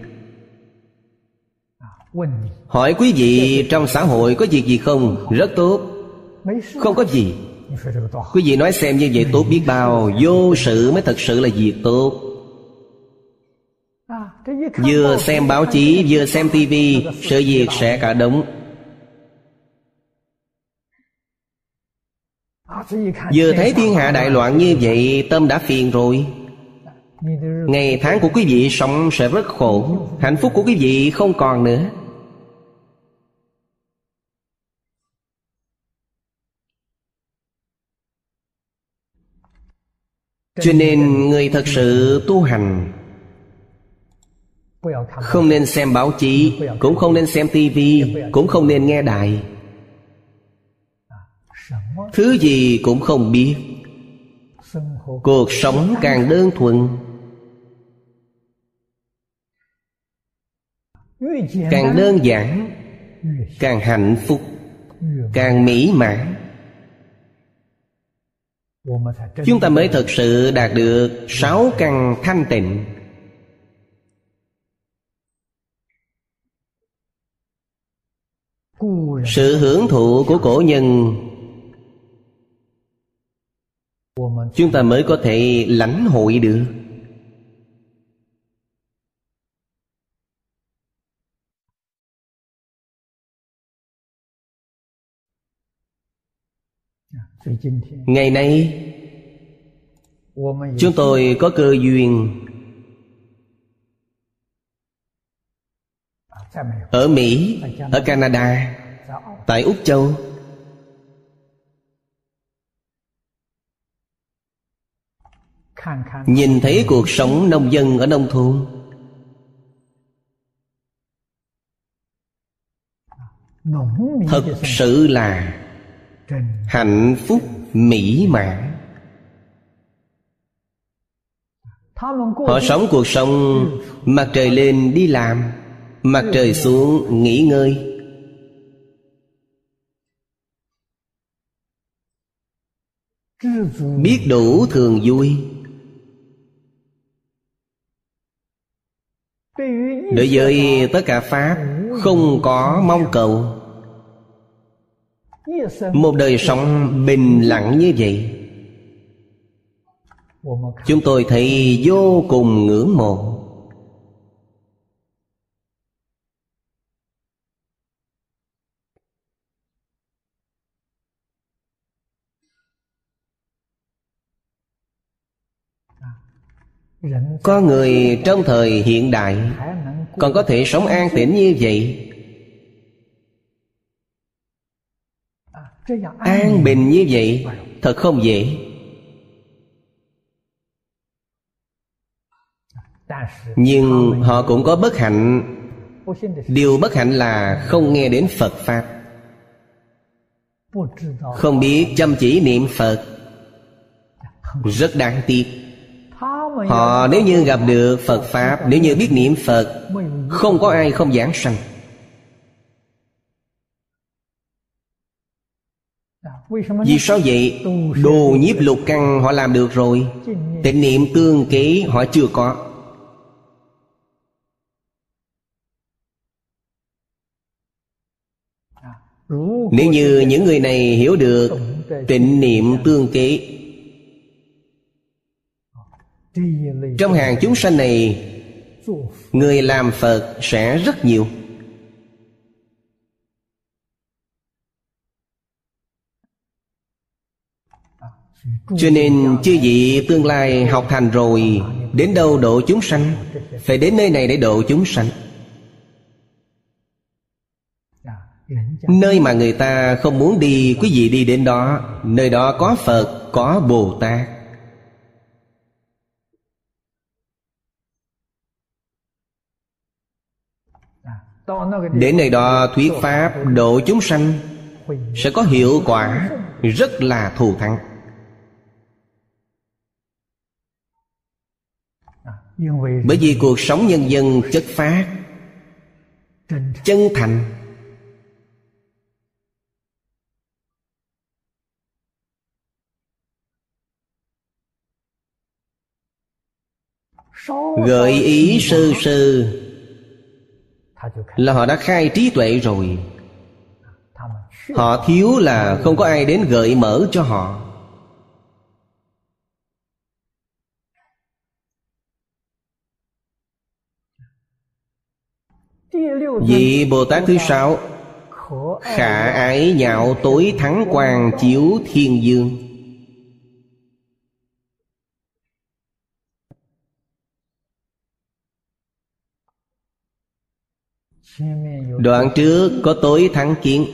Hỏi quý vị trong xã hội có việc gì không? Rất tốt. Không có gì. Quý vị nói xem như vậy tốt biết bao, Vô sự mới thật sự là việc tốt. Vừa xem báo chí, vừa xem tivi Sự việc sẽ cả đống. Vừa thấy thiên hạ đại loạn như vậy, Tâm đã phiền rồi. Ngày tháng của quý vị sống sẽ rất khổ, Hạnh phúc của quý vị không còn nữa. Cho nên người thật sự tu hành Không nên xem báo chí, Cũng không nên xem tivi Cũng không nên nghe đài. Thứ gì cũng không biết. Cuộc sống càng đơn thuần, Càng đơn giản, Càng hạnh phúc, Càng mỹ mãn. Chúng ta mới thực sự đạt được sáu căn thanh tịnh. Sự hưởng thụ của cổ nhân. Chúng ta mới có thể lãnh hội được ngày nay, chúng tôi có cơ duyên ở mỹ, ở canada, tại úc châu. Nhìn thấy cuộc sống nông dân ở nông thôn, thật sự là hạnh phúc mỹ mãn. Họ sống cuộc sống mặt trời lên đi làm mặt trời xuống nghỉ ngơi. Biết đủ thường vui. Đối với tất cả pháp, không có mong cầu một đời sống bình lặng như vậy, chúng tôi thấy vô cùng ngưỡng mộ. Có người trong thời hiện đại còn có thể sống an tĩnh như vậy. an bình như vậy, thật không dễ. Nhưng họ cũng có bất hạnh. Điều bất hạnh là không nghe đến phật pháp. Không biết chăm chỉ niệm phật. Rất đáng tiếc. Họ nếu như gặp được phật pháp, nếu như biết niệm phật, không có ai không giảng sanh. Vì sao vậy? Đồ nhiếp lục căng họ làm được rồi. Tịnh niệm tương ký họ chưa có. Nếu như những người này hiểu được Tịnh niệm tương ký Trong hàng chúng sanh này Người làm Phật sẽ rất nhiều. cho nên chư vị tương lai học thành rồi Đến đâu độ chúng sanh Phải đến nơi này để độ chúng sanh. Nơi mà người ta không muốn đi Quý vị đi đến đó Nơi đó có Phật, có Bồ Tát. Đến nơi đó thuyết Pháp độ chúng sanh Sẽ có hiệu quả Rất là thù thắng. bởi vì cuộc sống nhân dân chất phát chân thành. Gợi ý sư sư là họ đã khai trí tuệ rồi. Họ thiếu là không có ai đến gợi mở cho họ. Vị Bồ Tát thứ sáu Khả ái nhạo tối thắng quang chiếu thiên dương. Đoạn trước có tối thắng kiến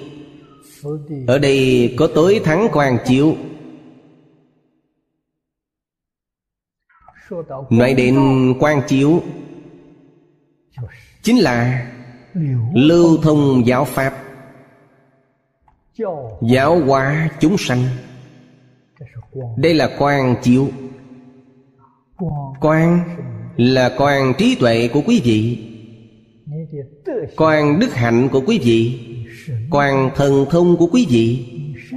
Ở đây có tối thắng quang chiếu. Nói đến quang chiếu Chính là lưu thông giáo pháp. Giáo hóa chúng sanh. Đây là quan chiếu. Quan là quan trí tuệ của quý vị. Quan đức hạnh của quý vị. Quan thần thông của quý vị.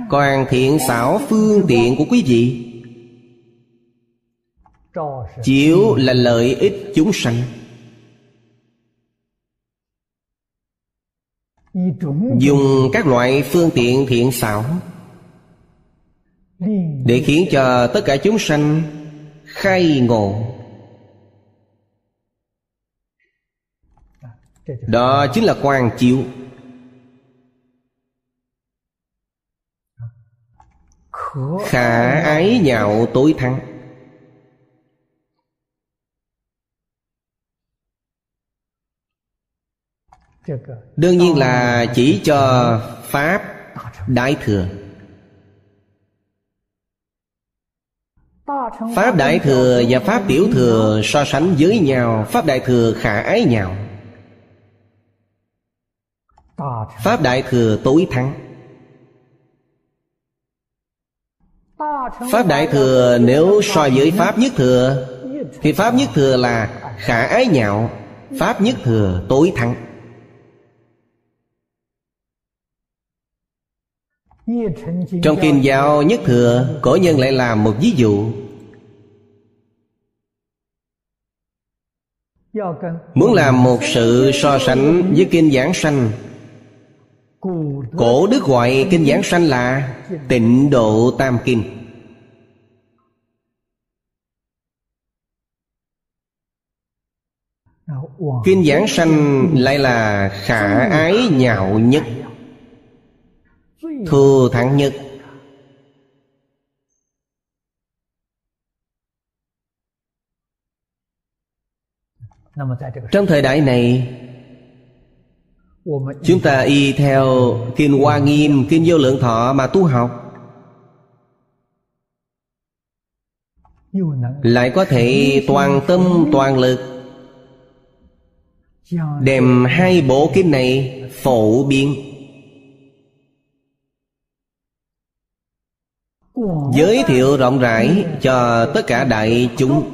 Quan thiện xảo phương tiện của quý vị. Chiếu là lợi ích chúng sanh. dùng các loại phương tiện thiện xảo để khiến cho tất cả chúng sanh khai ngộ. Đó chính là quan chiếu. Khả ái nhạo tối thắng. đương nhiên là chỉ cho pháp đại thừa. Pháp Đại Thừa và Pháp Tiểu Thừa so sánh với nhau, Pháp Đại Thừa khả ái nhau Pháp Đại Thừa tối thắng. Pháp Đại Thừa nếu so với Pháp Nhất Thừa, Thì Pháp Nhất Thừa là khả ái nhạo, Pháp Nhất Thừa tối thắng. trong kinh giáo nhất thừa, cổ nhân lại làm một ví dụ. Muốn làm một sự so sánh với kinh giảng sanh. Cổ đức gọi kinh giảng sanh là tịnh độ tam kinh. Kinh giảng sanh lại là khả ái nhạo nhất thù thắng nhất. Trong thời đại này, chúng ta y theo kinh hoa nghiêm, kinh vô lượng thọ mà tu học. Lại có thể toàn tâm, toàn lực đem hai bộ kinh này phổ biến. giới thiệu rộng rãi cho tất cả đại chúng.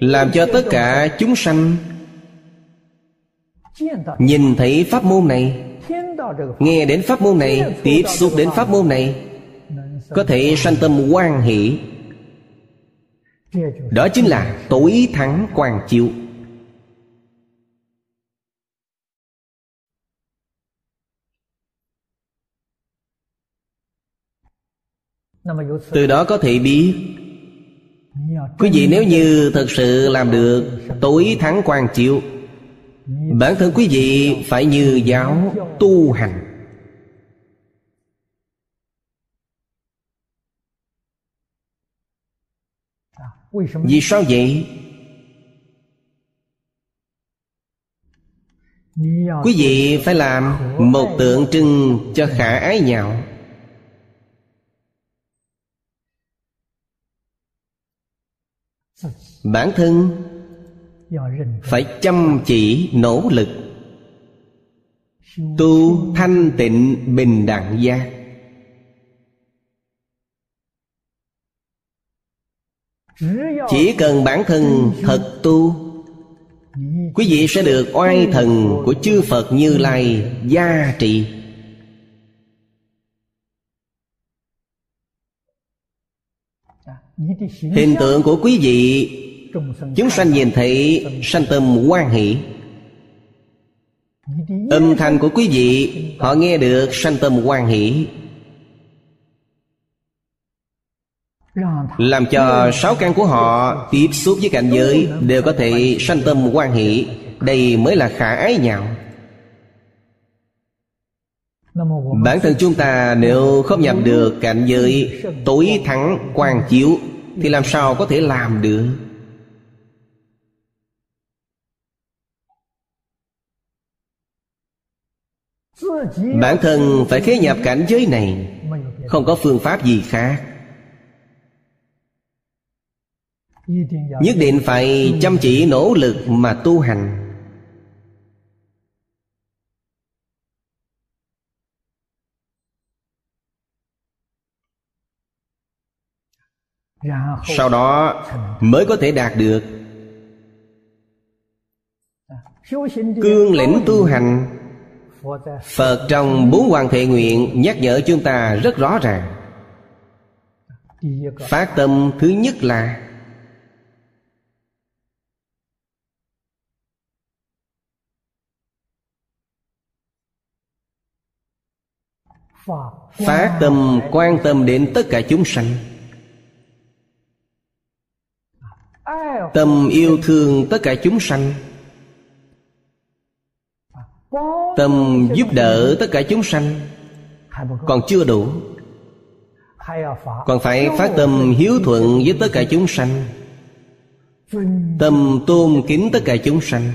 Làm cho tất cả chúng sanh nhìn thấy pháp môn này, nghe đến pháp môn này, tiếp xúc đến pháp môn này, có thể sanh tâm quan hỷ. Đó chính là tối thắng quang chiếu. từ đó có thể biết. Quý vị nếu như thật sự làm được, tối thắng quan chiếu. Bản thân quý vị phải như giáo tu hành. Vì sao vậy? Quý vị phải làm một tượng trưng cho khả ái nhạo. bản thân phải chăm chỉ nỗ lực. Tu thanh tịnh bình đẳng gia chỉ cần bản thân thật tu quý vị sẽ được oai thần của chư phật như lai gia trị hình tượng của quý vị Chúng sanh nhìn thấy sanh tâm quan hỷ. Âm thanh của quý vị Họ nghe được sanh tâm quan hỷ. Làm cho sáu căn của họ Tiếp xúc với cảnh giới Đều có thể sanh tâm quan hỷ. Đây mới là khả ái nhạo. Bản thân chúng ta nếu không nhập được cảnh giới tối thắng quang chiếu Thì làm sao có thể làm được? Bản thân phải khế nhập cảnh giới này, Không có phương pháp gì khác. Nhất định phải chăm chỉ nỗ lực mà tu hành. Sau đó mới có thể đạt được Cương lĩnh tu hành. Phật trong bốn quan thệ nguyện nhắc nhở chúng ta rất rõ ràng. Phát tâm thứ nhất là Phát tâm quan tâm đến tất cả chúng sanh. Tâm yêu thương tất cả chúng sanh tâm giúp đỡ tất cả chúng sanh còn chưa đủ. Còn phải phát tâm hiếu thuận với tất cả chúng sanh. Tâm tôn kính tất cả chúng sanh.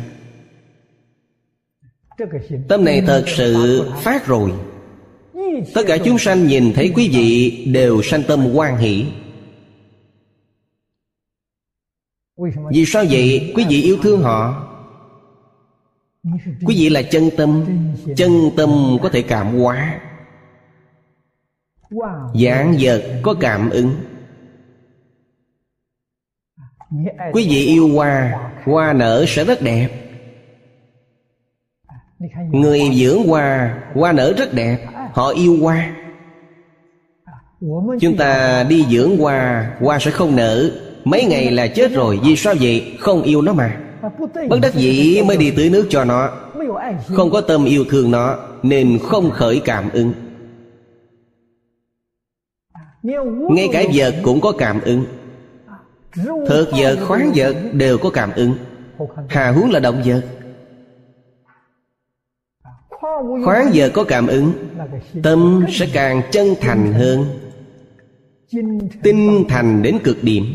Tâm này thật sự phát rồi. Tất cả chúng sanh nhìn thấy quý vị đều sanh tâm hoan hỷ. Vì sao vậy? Quý vị yêu thương họ quý vị là chân tâm chân tâm có thể cảm hóa. Dạng vật có cảm ứng. Quý vị yêu hoa hoa nở sẽ rất đẹp. Người dưỡng hoa hoa nở rất đẹp, họ yêu hoa. Chúng ta đi dưỡng hoa hoa sẽ không nở. Mấy ngày là chết rồi, vì sao vậy? Không yêu nó mà bất đắc dĩ mới đi tưới nước cho nó. Không có tâm yêu thương nó nên không khởi cảm ứng. Ngay cả vật cũng có cảm ứng. Thực vật, khoáng vật đều có cảm ứng. Hà huống là động vật Khoáng vật có cảm ứng. Tâm sẽ càng chân thành hơn. Tinh thành đến cực điểm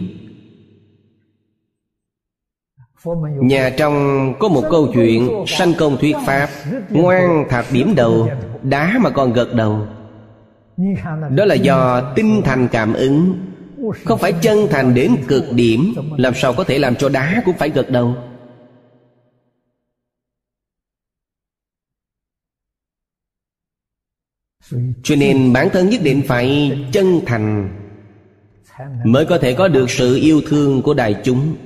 Nhà trong có một câu chuyện Sanh công thuyết pháp, Ngoan thạc điểm đầu, Đá mà còn gật đầu. Đó là do tinh thành cảm ứng, Không phải chân thành đến cực điểm, Làm sao có thể làm cho đá cũng phải gật đầu. Cho nên bản thân nhất định phải chân thành Mới có thể có được sự yêu thương của đại chúng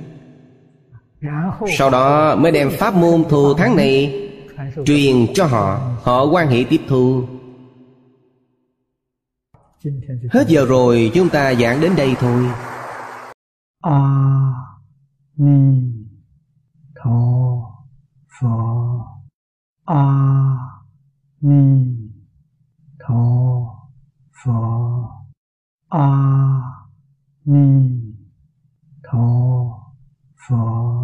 sau đó mới đem pháp môn thù tháng này truyền cho họ. Họ quan hệ tiếp thu. Hết giờ rồi, chúng ta giảng đến đây thôi. A ni tho pho. A ni tho pho. A ni tho pho.